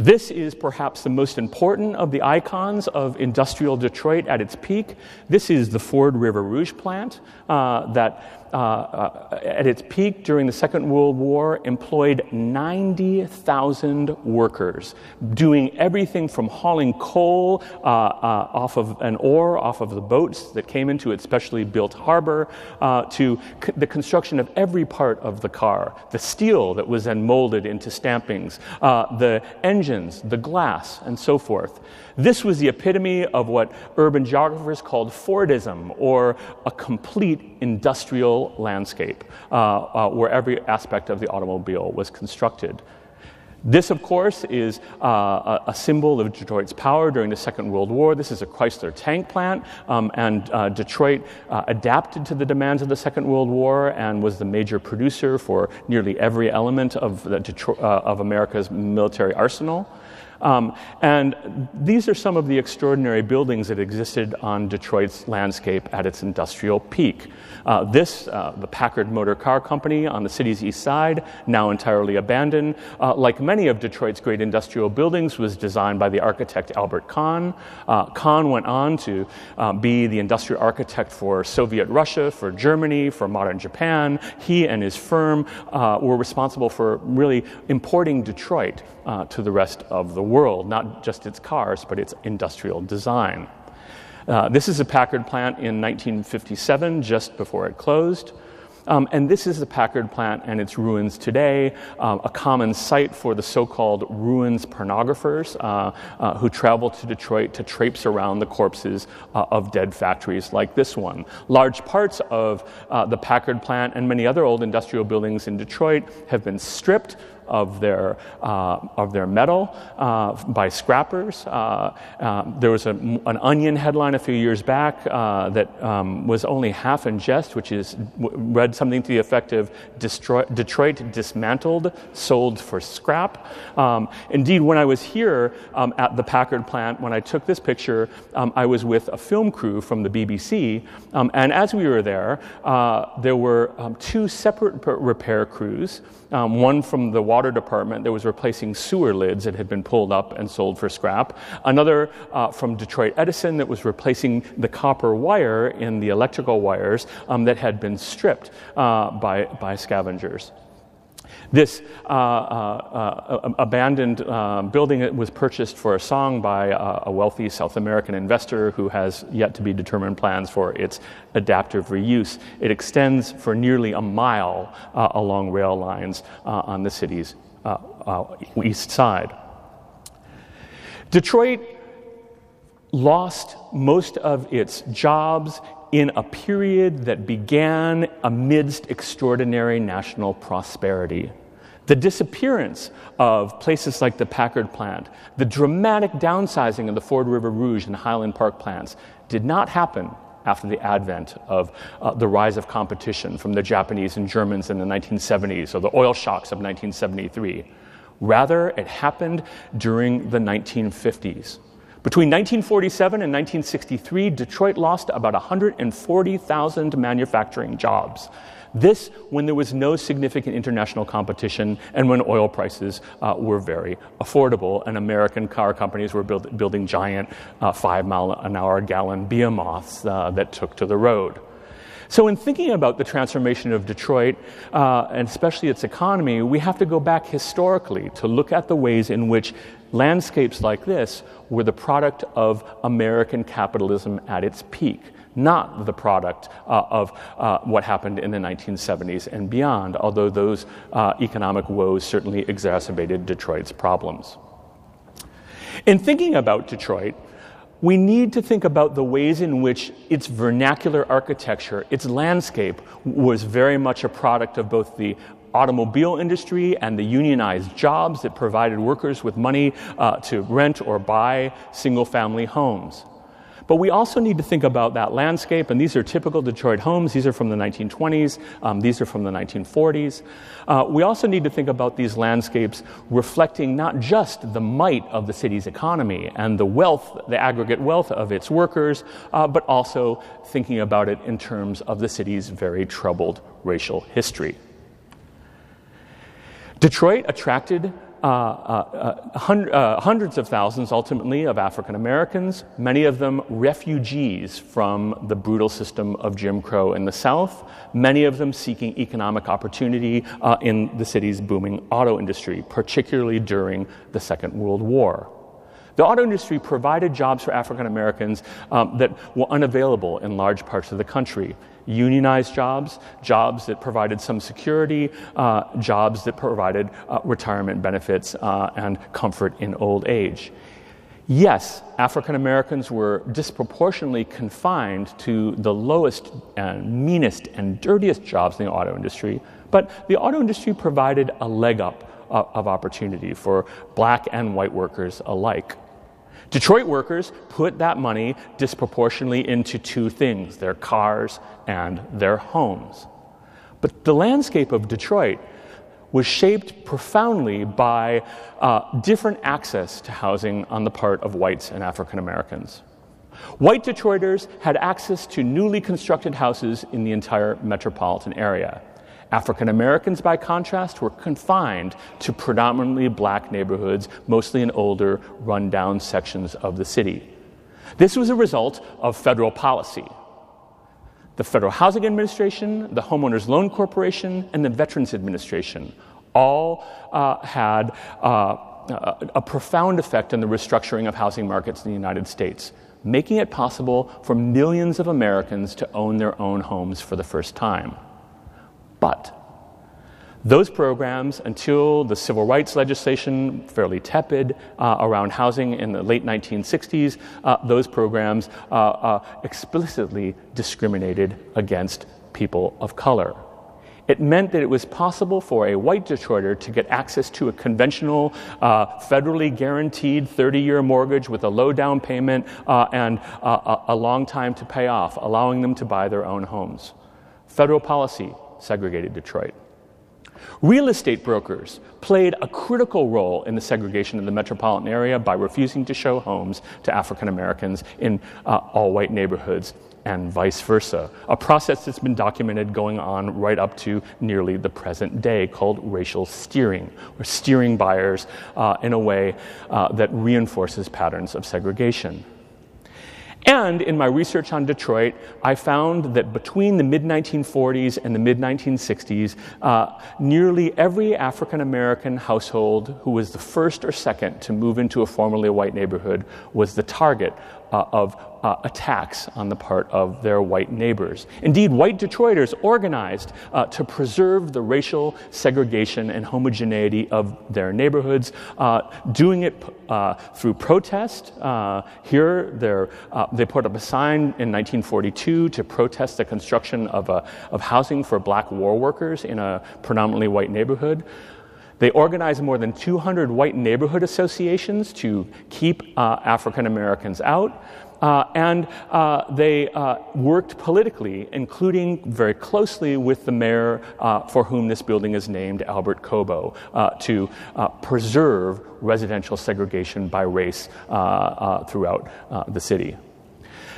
This is perhaps the most important of the icons of industrial Detroit at its peak. This is the Ford River Rouge plant uh, that uh, uh, at its peak during the Second World War, employed 90,000 workers, doing everything from hauling coal uh, uh, off of an ore off of the boats that came into its specially built harbor uh, to c- the construction of every part of the car, the steel that was then molded into stampings, uh, the engines, the glass, and so forth. This was the epitome of what urban geographers called Fordism, or a complete industrial landscape, uh, uh, where every aspect of the automobile was constructed. This, of course, is uh, a, symbol of Detroit's power during the Second World War. This is a Chrysler tank plant, um, and uh, Detroit uh, adapted to the demands of the Second World War and was the major producer for nearly every element of, uh, of America's military arsenal. Um, and these are some of the extraordinary buildings that existed on Detroit's landscape at its industrial peak. Uh, this, uh, the Packard Motor Car Company on the city's east side, now entirely abandoned, uh, like many of Detroit's great industrial buildings, was designed by the architect Albert Kahn. Uh, Kahn went on to uh, be the industrial architect for Soviet Russia, for Germany, for modern Japan. He and his firm uh, were responsible for really importing Detroit to the rest of the world, not just its cars, but its industrial design. Uh, this is a Packard plant in 1957, just before it closed. Um, and this is the Packard plant and its ruins today, um, a common site for the so called ruins pornographers uh, uh, who travel to Detroit to traipse around the corpses uh, of dead factories like this one. Large parts of uh, the Packard plant and many other old industrial buildings in Detroit have been stripped of their, uh, of their metal uh, by scrappers. Uh, there was a, an Onion headline a few years back that um, was only half in jest, which is read something to the effect of Detroit dismantled, sold for scrap. Um, indeed, when I was here um, at the Packard plant, when I took this picture, um, I was with a film crew from the BBC, um, and as we were there, uh, there were um, two separate repair crews um, one from the water department that was replacing sewer lids that had been pulled up and sold for scrap, another uh, from Detroit Edison that was replacing the copper wire in the electrical wires um, that had been stripped uh, by, by scavengers. This uh, uh, uh, abandoned uh, building was purchased for a song by a wealthy South American investor who has yet to be determined plans for its adaptive reuse. It extends for nearly a mile uh, along rail lines uh, on the city's east side. Detroit lost most of its jobs in a period that began amidst extraordinary national prosperity. The disappearance of places like the Packard plant, the dramatic downsizing of the Ford River Rouge and Highland Park plants did not happen after the advent of uh, the rise of competition from the Japanese and Germans in the 1970s or the oil shocks of 1973. Rather, it happened during the 1950s. Between 1947 and 1963, Detroit lost about 140,000 manufacturing jobs. This when there was no significant international competition and when oil prices uh, were very affordable and American car companies were build, building giant uh, five mile an hour gallon behemoths uh, that took to the road. So, in thinking about the transformation of Detroit, uh, and especially its economy, we have to go back historically to look at the ways in which landscapes like this were the product of American capitalism at its peak not the product uh, of uh, what happened in the 1970s and beyond, although those uh, economic woes certainly exacerbated Detroit's problems. In thinking about Detroit, we need to think about the ways in which its vernacular architecture, its landscape, was very much a product of both the automobile industry and the unionized jobs that provided workers with money uh, to rent or buy single family homes. But we also need to think about that landscape, and these are typical Detroit homes. These are from the 1920s, um, these are from the 1940s. Uh, we also need to think about these landscapes reflecting not just the might of the city's economy and the wealth, the aggregate wealth of its workers, uh, but also thinking about it in terms of the city's very troubled racial history. Detroit attracted uh, uh, uh, uh, hundreds of thousands, ultimately, of African Americans, many of them refugees from the brutal system of Jim Crow in the South, many of them seeking economic opportunity uh, in the city's booming auto industry, particularly during the Second World War. The auto industry provided jobs for African Americans um, that were unavailable in large parts of the country unionized jobs, jobs that provided some security, uh, jobs that provided uh, retirement benefits uh, and comfort in old age. Yes, African Americans were disproportionately confined to the lowest and meanest and dirtiest jobs in the auto industry, but the auto industry provided a leg up uh, of opportunity for black and white workers alike. Detroit workers put that money disproportionately into two things their cars and their homes. But the landscape of Detroit was shaped profoundly by uh, different access to housing on the part of whites and African Americans. White Detroiters had access to newly constructed houses in the entire metropolitan area. African Americans, by contrast, were confined to predominantly black neighborhoods, mostly in older, rundown sections of the city. This was a result of federal policy. The Federal Housing Administration, the Homeowners Loan Corporation, and the Veterans Administration all uh, had uh, a profound effect on the restructuring of housing markets in the United States, making it possible for millions of Americans to own their own homes for the first time. But those programs, until the civil rights legislation, fairly tepid uh, around housing in the late 1960s, uh, those programs uh, uh, explicitly discriminated against people of color. It meant that it was possible for a white Detroiter to get access to a conventional, uh, federally guaranteed 30 year mortgage with a low down payment uh, and a long time to pay off, allowing them to buy their own homes. Federal policy segregated Detroit. Real estate brokers played a critical role in the segregation of the metropolitan area by refusing to show homes to African Americans in uh, all white neighborhoods and vice versa. A process that's been documented going on right up to nearly the present day called racial steering, or steering buyers uh, in a way uh, that reinforces patterns of segregation. And in my research on Detroit, I found that between the mid 1940s and the mid 1960s, uh, nearly every African American household who was the first or second to move into a formerly white neighborhood was the target uh, of uh, attacks on the part of their white neighbors. Indeed, white Detroiters organized uh, to preserve the racial segregation and homogeneity of their neighborhoods, uh, doing it uh, through protest. Uh, here, they put up a sign in 1942 to protest the construction of, a, of housing for black war workers in a predominantly white neighborhood. They organized more than 200 white neighborhood associations to keep uh, African Americans out. Uh, and uh, they uh, worked politically, including very closely with the mayor uh, for whom this building is named, Albert Cobo, uh, to preserve residential segregation by race throughout the city.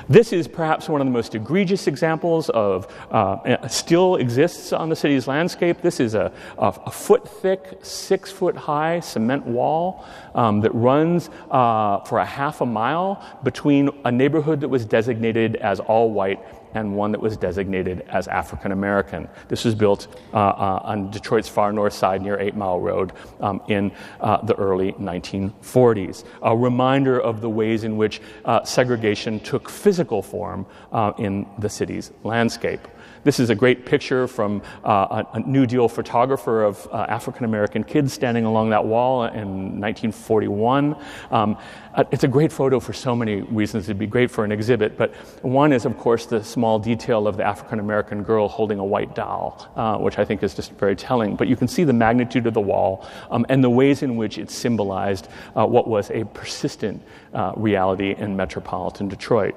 This is perhaps one of the most egregious examples of uh, still exists on the city's landscape. This is a, a, a foot thick, six foot high cement wall um, that runs uh, for a half a mile between a neighborhood that was designated as all white and one that was designated as African American. This was built uh, uh, on Detroit's far north side near Eight Mile Road um, in uh, the early 1940s. A reminder of the ways in which uh, segregation took physical form uh, in the city's landscape. This is a great picture from uh, a, a, New Deal photographer of uh, African American kids standing along that wall in 1941. Um, uh, it's a great photo for so many reasons. It'd be great for an exhibit, but one is, of course, the small detail of the African American girl holding a white doll, uh, which I think is just very telling. But you can see the magnitude of the wall um, and the ways in which it symbolized uh, what was a persistent uh, reality in metropolitan Detroit.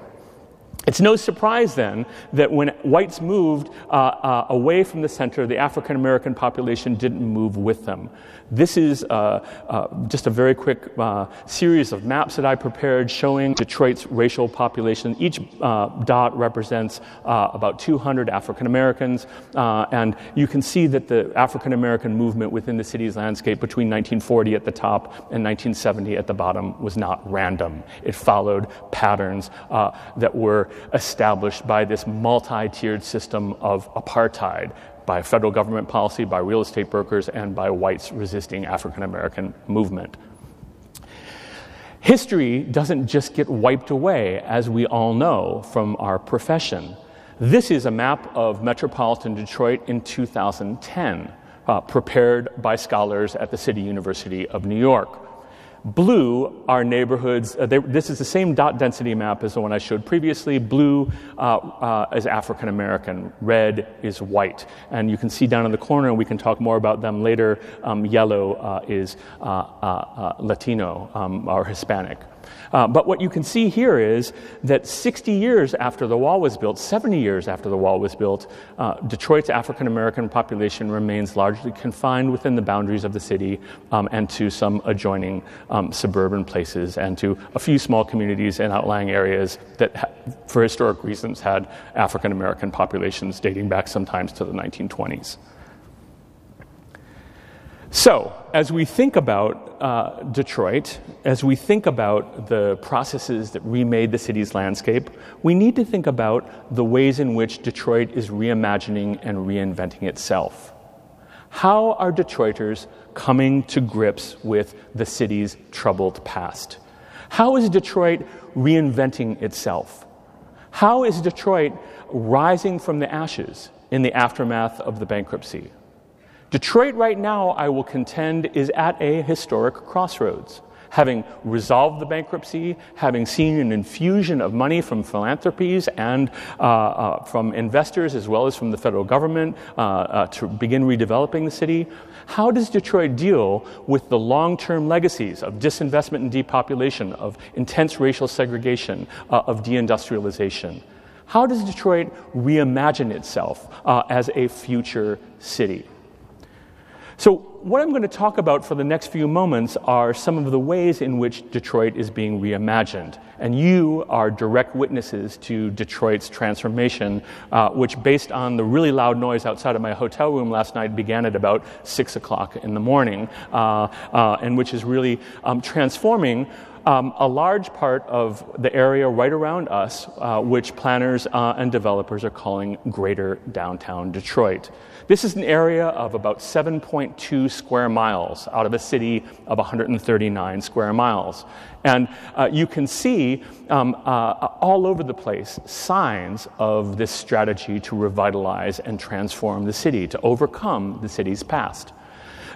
It's no surprise then that when whites moved uh, uh, away from the center, the African American population didn't move with them. This is uh, uh, just a very quick uh, series of maps that I prepared showing Detroit's racial population. Each uh, dot represents uh, about 200 African Americans, uh, and you can see that the African American movement within the city's landscape between 1940 at the top and 1970 at the bottom was not random. It followed patterns that were established by this multi tiered system of apartheid by federal government policy, by real estate brokers, and by whites resisting African American movement. History doesn't just get wiped away, as we all know from our profession. This is a map of metropolitan Detroit in 2010, uh, prepared by scholars at the City University of New York. Blue are neighborhoods. Uh, they, this is the same dot density map as the one I showed previously. Blue uh, uh, is African American, red is white. And you can see down in the corner, we can talk more about them later, um, yellow uh, is uh, uh, Latino um, or Hispanic. Uh, but what you can see here is that 60 years after the wall was built, 70 years after the wall was built, uh, Detroit's African American population remains largely confined within the boundaries of the city um, and to some adjoining um, suburban places and to a few small communities in outlying areas that, ha- for historic reasons, had African American populations dating back sometimes to the 1920s. So, as we think about uh, Detroit, as we think about the processes that remade the city's landscape, we need to think about the ways in which Detroit is reimagining and reinventing itself. How are Detroiters coming to grips with the city's troubled past? How is Detroit reinventing itself? How is Detroit rising from the ashes in the aftermath of the bankruptcy? Detroit, right now, I will contend, is at a historic crossroads. Having resolved the bankruptcy, having seen an infusion of money from philanthropies and uh, uh, from investors as well as from the federal government uh, uh to begin redeveloping the city, how does Detroit deal with the long term legacies of disinvestment and depopulation, of intense racial segregation, uh, of deindustrialization? How does Detroit reimagine itself uh, as a future city? So, what I'm going to talk about for the next few moments are some of the ways in which Detroit is being reimagined. And you are direct witnesses to Detroit's transformation, uh, which, based on the really loud noise outside of my hotel room last night, began at about 6 o'clock in the morning, uh, uh, and which is really um, transforming. Um, a large part of the area right around us, uh, which planners uh, and developers are calling Greater Downtown Detroit. This is an area of about 7.2 square miles out of a city of 139 square miles. And uh, you can see um, uh, all over the place signs of this strategy to revitalize and transform the city, to overcome the city's past.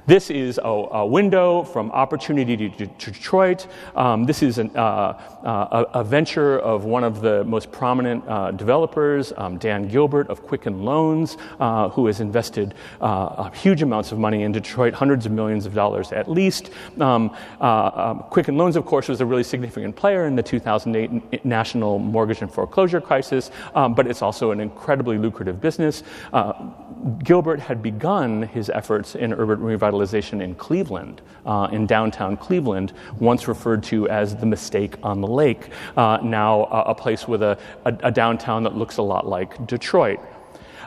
This is a, a window from opportunity to, Detroit. Um, this is an, uh, uh, a, a, venture of one of the most prominent uh, developers, um, Dan Gilbert of Quicken Loans, uh, who has invested uh, huge amounts of money in Detroit, hundreds of millions of dollars at least. Um, uh, um, Quicken Loans, of course, was a really significant player in the 2008 national mortgage and foreclosure crisis, um, but it's also an incredibly lucrative business. Gilbert had begun his efforts in urban revitalization in Cleveland, uh, in downtown Cleveland, once referred to as the mistake on the lake, uh, now uh, a place with a, a, a downtown that looks a lot like Detroit.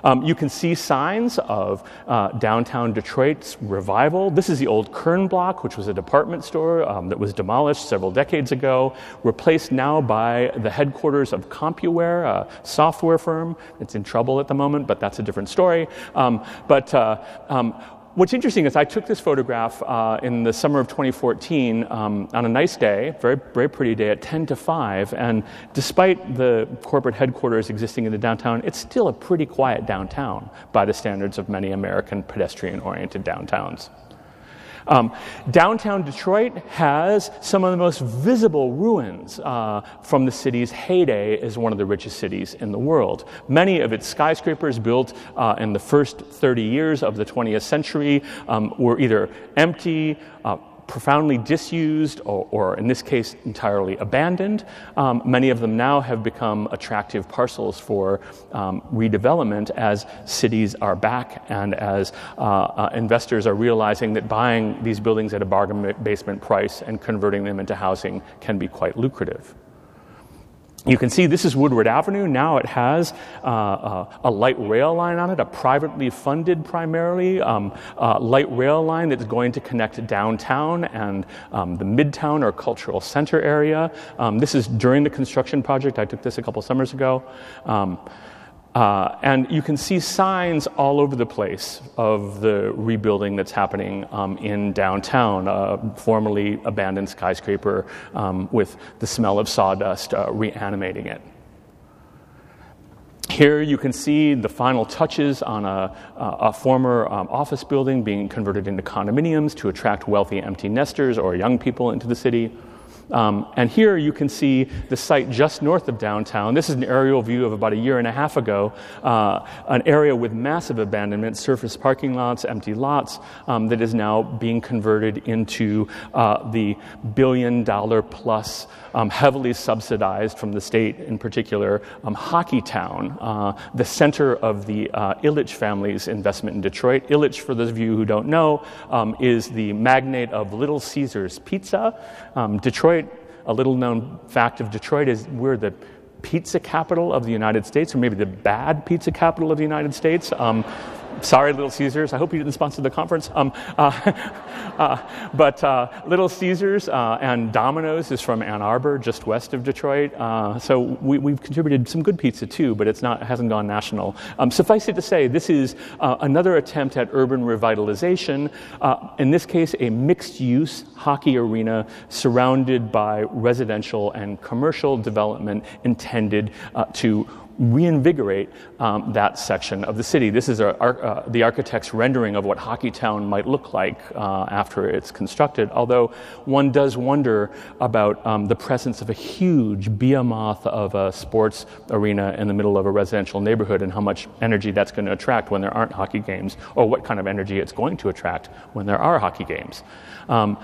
Um, you can see signs of uh, downtown Detroit's revival. This is the old Kern block, which was a department store um, that was demolished several decades ago, replaced now by the headquarters of CompuWare, a software firm. It's in trouble at the moment, but that's a different story. Um, but uh, um, what's interesting is I took this photograph uh, in the summer of 2014 um, on a nice day, very, very pretty day at 10 to 5. And despite the corporate headquarters existing in the downtown, it's still a pretty quiet downtown by the standards of many American pedestrian oriented downtowns. Um, downtown Detroit has some of the most visible ruins uh, from the city's heyday as one of the richest cities in the world. Many of its skyscrapers built uh, in the first 30 years of the 20th century um, were either empty, uh, profoundly disused, or, or, in this case, entirely abandoned. Um, many of them now have become attractive parcels for um, redevelopment as cities are back and as uh, uh, investors are realizing that buying these buildings at a bargain basement price and converting them into housing can be quite lucrative. You can see this is Woodward Avenue. Now it has uh, uh, a light rail line on it, a privately funded primarily um, uh, light rail line that's going to connect downtown and um, the Midtown or Cultural Center area. Um, this is during the construction project. I took this a couple summers ago. Uh, and you can see signs all over the place of the rebuilding that's happening um, in downtown, a formerly abandoned skyscraper um, with the smell of sawdust uh, reanimating it. Here you can see the final touches on a, a former um, office building being converted into condominiums to attract wealthy empty nesters or young people into the city. Um, and here you can see the site just north of downtown. This is an aerial view of about a year and a half ago, uh, an area with massive abandonment, surface parking lots, empty lots, um, that is now being converted into uh, the billion dollar plus, um, heavily subsidized from the state in particular, um, Hockey Town, uh, the center of the uh, Ilitch family's investment in Detroit. Ilitch, for those of you who don't know, um, is the magnate of Little Caesars Pizza. Um, Detroit, a little known fact of Detroit is we're the pizza capital of the United States, or maybe the bad pizza capital of the United States. Um, Sorry, Little Caesars. I hope you didn't sponsor the conference. Um, uh, uh, but uh, Little Caesars uh, and Domino's is from Ann Arbor, just west of Detroit. Uh, so we, have contributed some good pizza too, but it's not it hasn't gone national. Um, suffice it to say, this is uh, another attempt at urban revitalization. in this case, a mixed-use hockey arena surrounded by residential and commercial development intended to reinvigorate um, that section of the city. This is uh, the architect's rendering of what Hockeytown might look like uh, after it's constructed, although one does wonder about um, the presence of a huge behemoth of a sports arena in the middle of a residential neighborhood and how much energy that's going to attract when there aren't hockey games, or what kind of energy it's going to attract when there are hockey games. Um,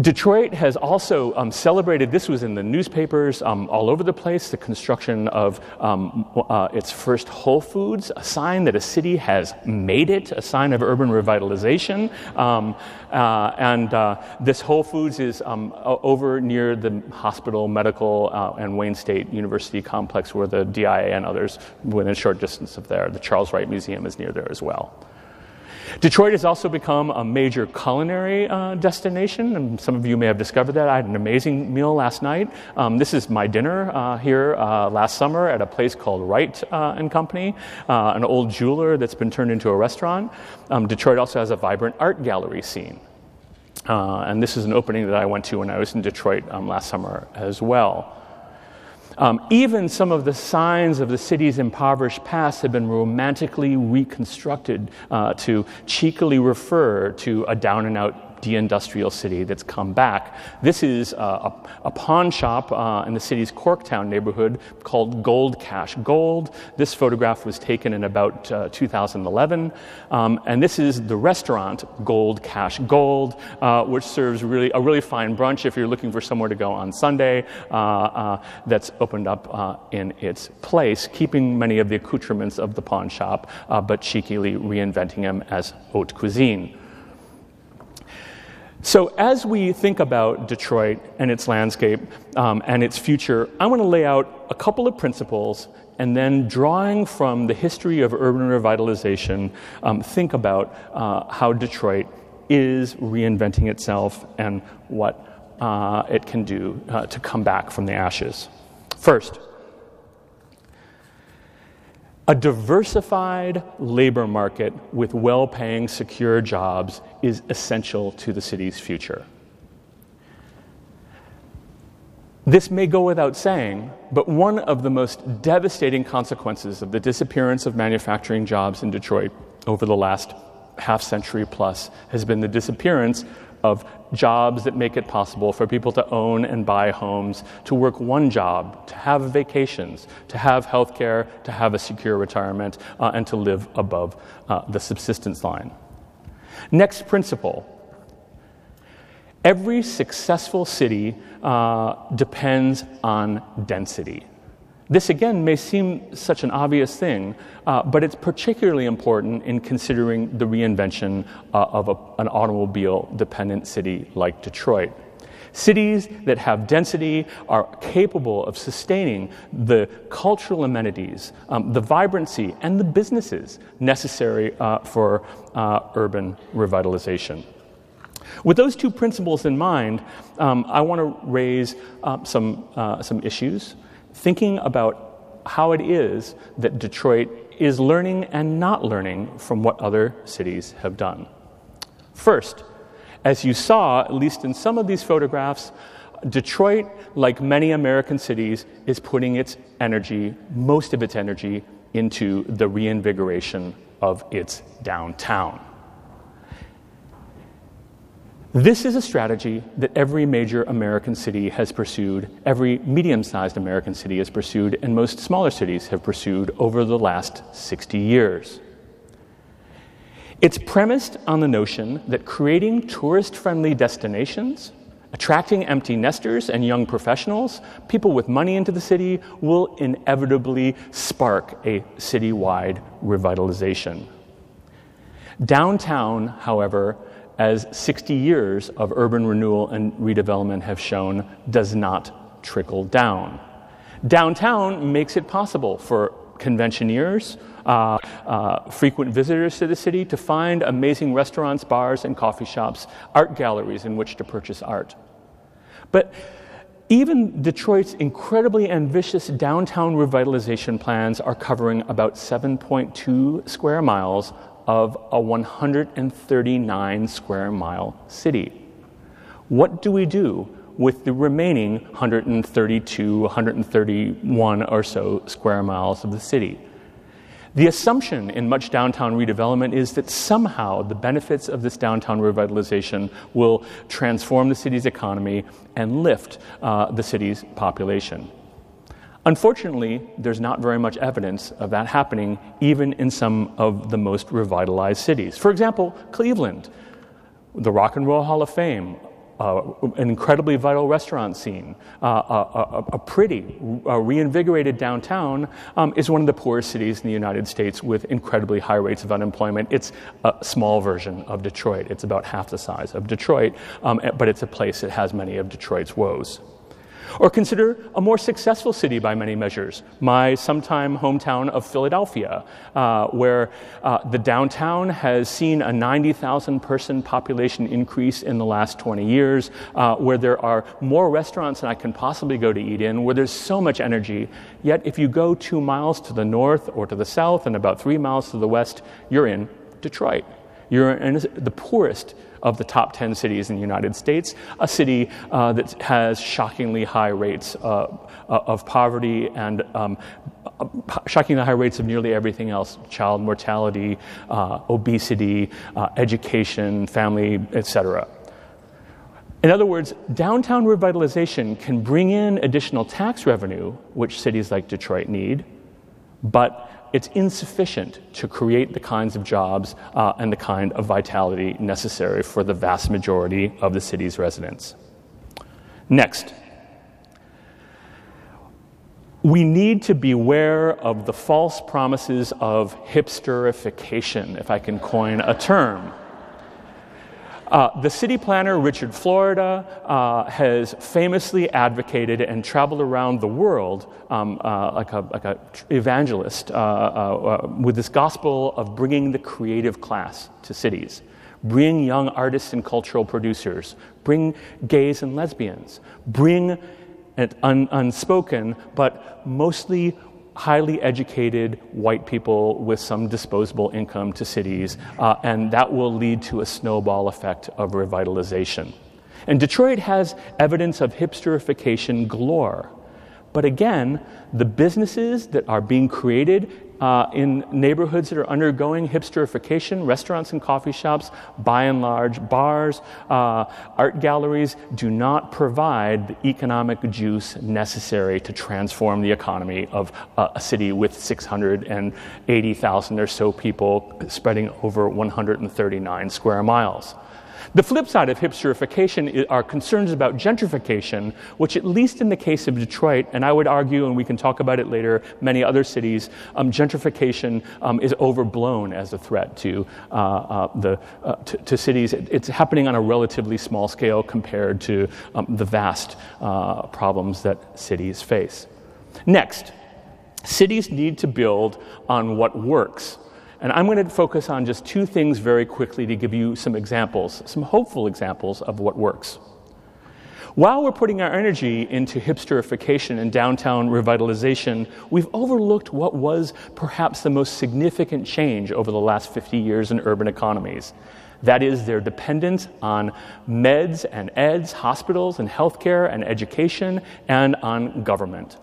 Detroit has also um, celebrated, this was in the newspapers um, all over the place, the construction of um, uh, its first Whole Foods, a sign that a city has made it, a sign of urban revitalization. Um, uh, and uh, this Whole Foods is um, over near the hospital, medical, uh, and Wayne State University complex where the DIA and others, within a short distance of there, the Charles Wright Museum is near there as well. Detroit has also become a major culinary uh, destination, and some of you may have discovered that. I had an amazing meal last night. Um, this is my dinner uh, here uh, last summer at a place called Wright uh, and Company, uh, an old jeweler that's been turned into a restaurant. Um, Detroit also has a vibrant art gallery scene. Uh, and this is an opening that I went to when I was in Detroit um, last summer as well. Um, even some of the signs of the city's impoverished past have been romantically reconstructed uh, to cheekily refer to a down and out deindustrial city that's come back. This is uh, a, a, pawn shop uh, in the city's Corktown neighborhood called Gold Cash Gold. This photograph was taken in about uh, 2011. Um, and this is the restaurant Gold Cash Gold, uh, which serves really a really fine brunch if you're looking for somewhere to go on Sunday uh, uh, that's opened up in its place, keeping many of the accoutrements of the pawn shop, but cheekily reinventing them as haute cuisine. So, as we think about Detroit and its landscape um, and its future, I want to lay out a couple of principles and then, drawing from the history of urban revitalization, um, think about uh, how Detroit is reinventing itself and what uh, it can do uh, to come back from the ashes. First, A diversified labor market with well paying, secure jobs is essential to the city's future. This may go without saying, but one of the most devastating consequences of the disappearance of manufacturing jobs in Detroit over the last half century plus has been the disappearance of jobs that make it possible for people to own and buy homes, to work one job, to have vacations, to have health care, to have a secure retirement, uh, and to live above uh, the subsistence line. Next principle every successful city uh, depends on density. This again may seem such an obvious thing, uh, but it's particularly important in considering the reinvention uh, of a, an automobile dependent city like Detroit. Cities that have density are capable of sustaining the cultural amenities, um, the vibrancy, and the businesses necessary uh, for uh, urban revitalization. With those two principles in mind, um, I want to raise uh, some, uh, some issues thinking about how it is that Detroit is learning and not learning from what other cities have done. First, as you saw, at least in some of these photographs, Detroit, like many American cities, is putting its energy, most of its energy, into the reinvigoration of its downtown. This is a strategy that every major American city has pursued, every medium sized American city has pursued, and most smaller cities have pursued over the last 60 years. It's premised on the notion that creating tourist friendly destinations, attracting empty nesters and young professionals, people with money into the city, will inevitably spark a citywide revitalization. Downtown, however, as 60 years of urban renewal and redevelopment have shown, does not trickle down. Downtown makes it possible for conventioneers, uh, uh, frequent visitors to the city to find amazing restaurants, bars, and coffee shops, art galleries in which to purchase art. But even Detroit's incredibly ambitious downtown revitalization plans are covering about 7.2 square miles of a 139 square mile city. What do we do with the remaining 132, 131 or so square miles of the city? The assumption in much downtown redevelopment is that somehow the benefits of this downtown revitalization will transform the city's economy and lift uh, the city's population. Unfortunately, there's not very much evidence of that happening, even in some of the most revitalized cities. For example, Cleveland, the Rock and Roll Hall of Fame, uh, an incredibly vital restaurant scene, uh, a, a, a, pretty, a reinvigorated downtown, um, is one of the poorest cities in the United States with incredibly high rates of unemployment. It's a small version of Detroit. It's about half the size of Detroit, um, but it's a place that has many of Detroit's woes. Or consider a more successful city by many measures, my sometime hometown of Philadelphia, uh, where uh, the downtown has seen a 90,000 person population increase in the last 20 years, uh, where there are more restaurants than I can possibly go to eat in, where there's so much energy. Yet, if you go two miles to the north or to the south and about three miles to the west, you're in Detroit. You're in the poorest of the top 10 cities in the United States, a city uh, that has shockingly high rates uh, uh of poverty and um, shockingly high rates of nearly everything else child mortality, uh, obesity, uh, education, family, etc. In other words, downtown revitalization can bring in additional tax revenue, which cities like Detroit need, but it's insufficient to create the kinds of jobs uh, and the kind of vitality necessary for the vast majority of the city's residents. Next, we need to beware of the false promises of hipsterification, if I can coin a term. Uh, the city planner, Richard Florida, uh, has famously advocated and traveled around the world um, uh, like an like a evangelist uh, uh, uh, with this gospel of bringing the creative class to cities. Bring young artists and cultural producers. Bring gays and lesbians. Bring an un- unspoken, but mostly highly educated white people with some disposable income to cities, uh, and that will lead to a snowball effect of revitalization. And Detroit has evidence of hipsterification galore. But again, the businesses that are being created uh, in neighborhoods that are undergoing hipsterification, restaurants and coffee shops, by and large, bars, uh, art galleries, do not provide the economic juice necessary to transform the economy of uh, a city with 680,000 or so people spreading over 139 square miles. The flip side of hipsterification are concerns about gentrification, which, at least in the case of Detroit, and I would argue, and we can talk about it later, many other cities, um, gentrification um, is overblown as a threat to, uh, uh, the, uh, to, to, cities. It's happening on a relatively small scale compared to um, the vast uh, problems that cities face. Next, cities need to build on what works and I'm going to focus on just two things very quickly to give you some examples, some hopeful examples of what works. While we're putting our energy into hipsterification and downtown revitalization, we've overlooked what was perhaps the most significant change over the last 50 years in urban economies. That is their dependence on meds and eds, hospitals and healthcare and education, and on government.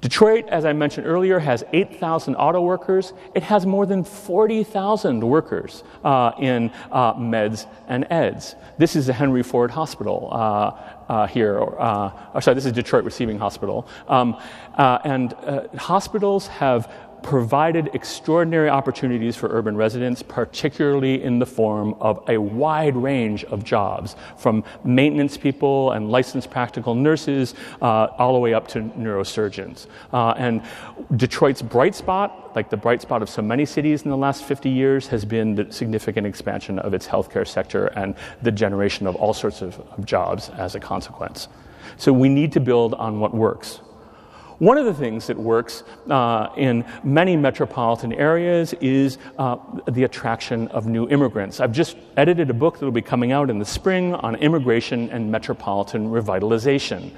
Detroit, as I mentioned earlier, has 8,000 auto workers. It has more than 40,000 workers uh, in uh, meds and eds. This is the Henry Ford Hospital uh, uh here. Uh, or sorry, this is Detroit Receiving Hospital. Um, uh, and hospitals have provided extraordinary opportunities for urban residents, particularly in the form of a wide range of jobs, from maintenance people and licensed practical nurses uh, all the way up to neurosurgeons. Uh, and Detroit's bright spot, like the bright spot of so many cities in the last 50 years, has been the significant expansion of its healthcare sector and the generation of all sorts of, of jobs as a consequence. So we need to build on what works. One of the things that works uh, in many metropolitan areas is uh, the attraction of new immigrants. I've just edited a book that will be coming out in the spring on immigration and metropolitan revitalization.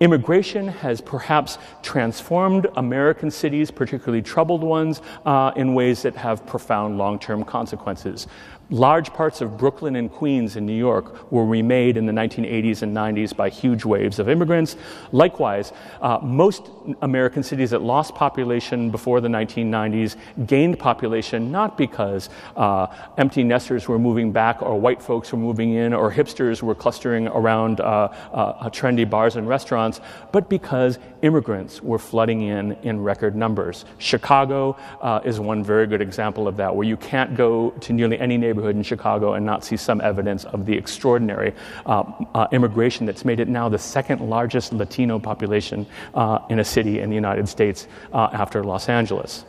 Immigration has perhaps transformed American cities, particularly troubled ones, uh, in ways that have profound long term consequences. Large parts of Brooklyn and Queens in New York were remade in the 1980s and 90s by huge waves of immigrants. Likewise, uh, most American cities that lost population before the 1990s gained population not because uh, empty nesters were moving back or white folks were moving in or hipsters were clustering around uh, uh trendy bars and restaurants, but because immigrants were flooding in in record numbers. Chicago uh, is one very good example of that, where you can't go to nearly any neighborhood neighborhood in Chicago and not see some evidence of the extraordinary uh, uh, immigration that's made it now the second largest Latino population uh, in a city in the United States uh, after Los Angeles.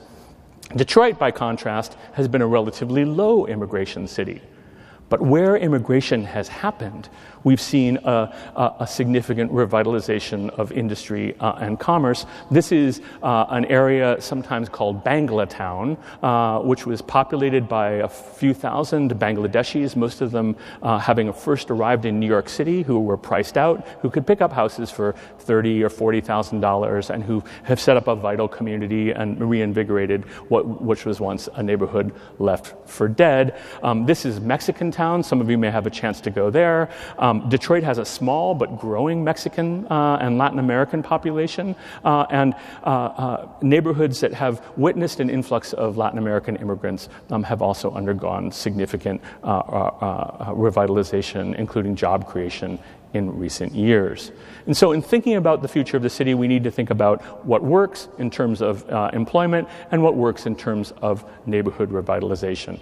Detroit, by contrast, has been a relatively low immigration city. But where immigration has happened, we've seen a, a, significant revitalization of industry uh, and commerce. This is uh, an area sometimes called Banglatown, uh, which was populated by a few thousand Bangladeshis, most of them uh, having first arrived in New York City, who were priced out, who could pick up houses for thirty or forty thousand dollars, and who have set up a vital community and reinvigorated what which was once a neighborhood left for dead. Um, this is Mexican town. Some of you may have a chance to go there. Um, um, Detroit has a small but growing Mexican uh, and Latin American population, uh, and uh, uh neighborhoods that have witnessed an influx of Latin American immigrants um, have also undergone significant uh, uh, revitalization, including job creation in recent years. And so, in thinking about the future of the city, we need to think about what works in terms of employment and what works in terms of neighborhood revitalization.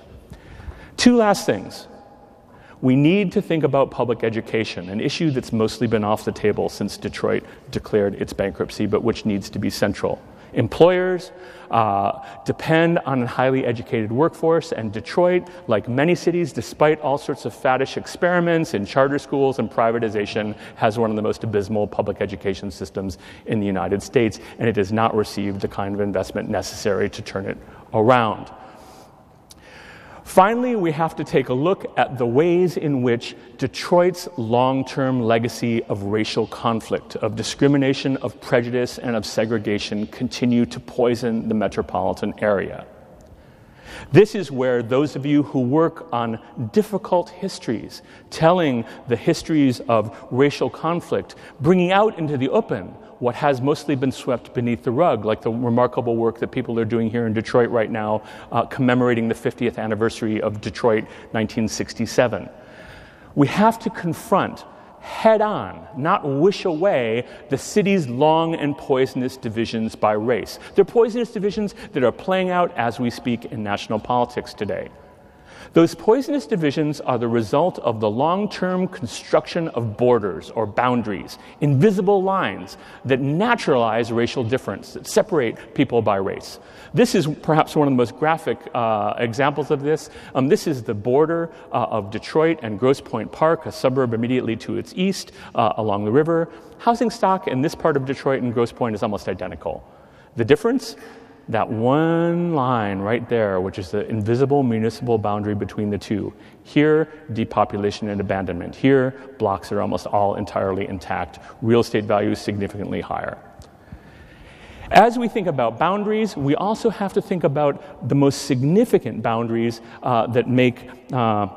Two last things. We need to think about public education, an issue that's mostly been off the table since Detroit declared its bankruptcy, but which needs to be central. Employers uh, depend on a highly educated workforce, and Detroit, like many cities, despite all sorts of faddish experiments in charter schools and privatization, has one of the most abysmal public education systems in the United States, and it has not received the kind of investment necessary to turn it around. Finally, we have to take a look at the ways in which Detroit's long term legacy of racial conflict, of discrimination, of prejudice, and of segregation continue to poison the metropolitan area. This is where those of you who work on difficult histories, telling the histories of racial conflict, bringing out into the open what has mostly been swept beneath the rug, like the remarkable work that people are doing here in Detroit right now, uh, commemorating the 50th anniversary of Detroit 1967. We have to confront head on, not wish away the city's long and poisonous divisions by race. They're poisonous divisions that are playing out as we speak in national politics today. Those poisonous divisions are the result of the long term construction of borders or boundaries, invisible lines that naturalize racial difference, that separate people by race. This is perhaps one of the most graphic uh, examples of this. Um, this is the border uh, of Detroit and Grosse Pointe Park, a suburb immediately to its east uh, along the river. Housing stock in this part of Detroit and Grosse Pointe is almost identical. The difference? That one line right there, which is the invisible municipal boundary between the two. Here, depopulation and abandonment. Here, blocks are almost all entirely intact. Real estate values significantly higher. As we think about boundaries, we also have to think about the most significant boundaries uh, that make uh,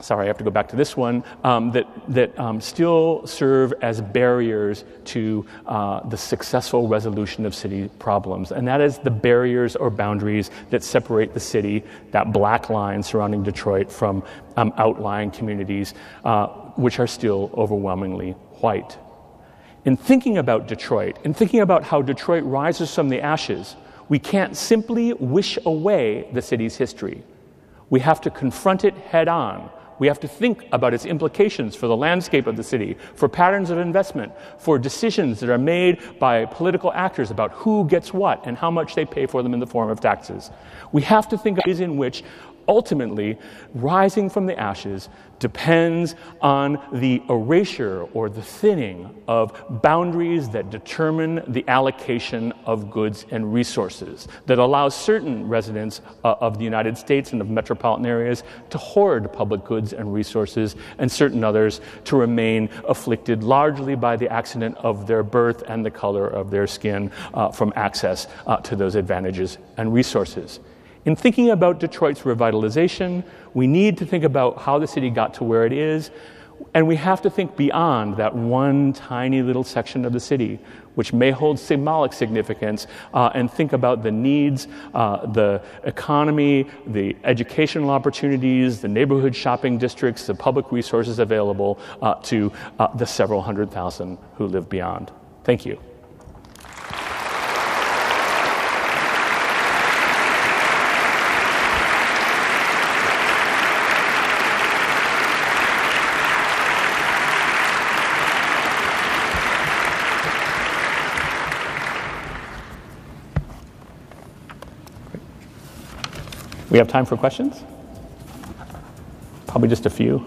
sorry, I have to go back to this one, um, that, that um, still serve as barriers to uh, the successful resolution of city problems. And that is the barriers or boundaries that separate the city, that black line surrounding Detroit, from um, outlying communities, uh, which are still overwhelmingly white. In thinking about Detroit, in thinking about how Detroit rises from the ashes, we can't simply wish away the city's history. We have to confront it head on we have to think about its implications for the landscape of the city, for patterns of investment, for decisions that are made by political actors about who gets what and how much they pay for them in the form of taxes. We have to think of ways in which ultimately, rising from the ashes depends on the erasure or the thinning of boundaries that determine the allocation of goods and resources, that allows certain residents uh, of the United States and of metropolitan areas to hoard public goods and resources, and certain others to remain afflicted largely by the accident of their birth and the color of their skin uh, from access uh, to those advantages and resources. In thinking about Detroit's revitalization, we need to think about how the city got to where it is, and we have to think beyond that one tiny little section of the city, which may hold symbolic significance, uh, and think about the needs, uh, the economy, the educational opportunities, the neighborhood shopping districts, the public resources available uh, to uh, the several hundred thousand who live beyond. Thank you. We have time for questions? Probably just a few.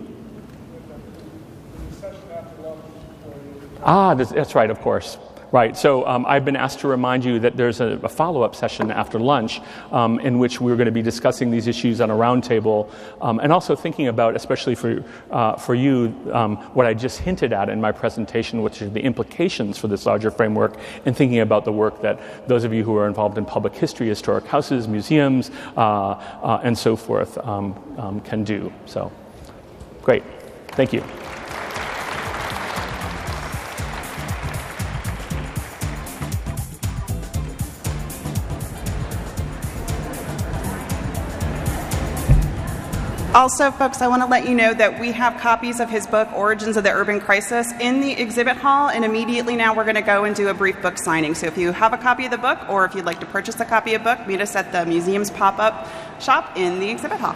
Ah, that's right, of course. Right. So um, I've been asked to remind you that there's a, a follow up session after lunch um, in which we're going to be discussing these issues on a roundtable um, and also thinking about, especially for, uh, for you, um, what I just hinted at in my presentation, which are the implications for this larger framework, and thinking about the work that those of you who are involved in public history, historic houses, museums, uh, uh, and so forth um, um, can do. So, great. Thank you. Also, folks, I want to let you know that we have copies of his book, Origins of the Urban Crisis, in the exhibit hall, and immediately now we're going to go and do a brief book signing. So if you have a copy of the book, or if you'd like to purchase a copy of the book, meet us at the museum's pop up shop in the exhibit hall.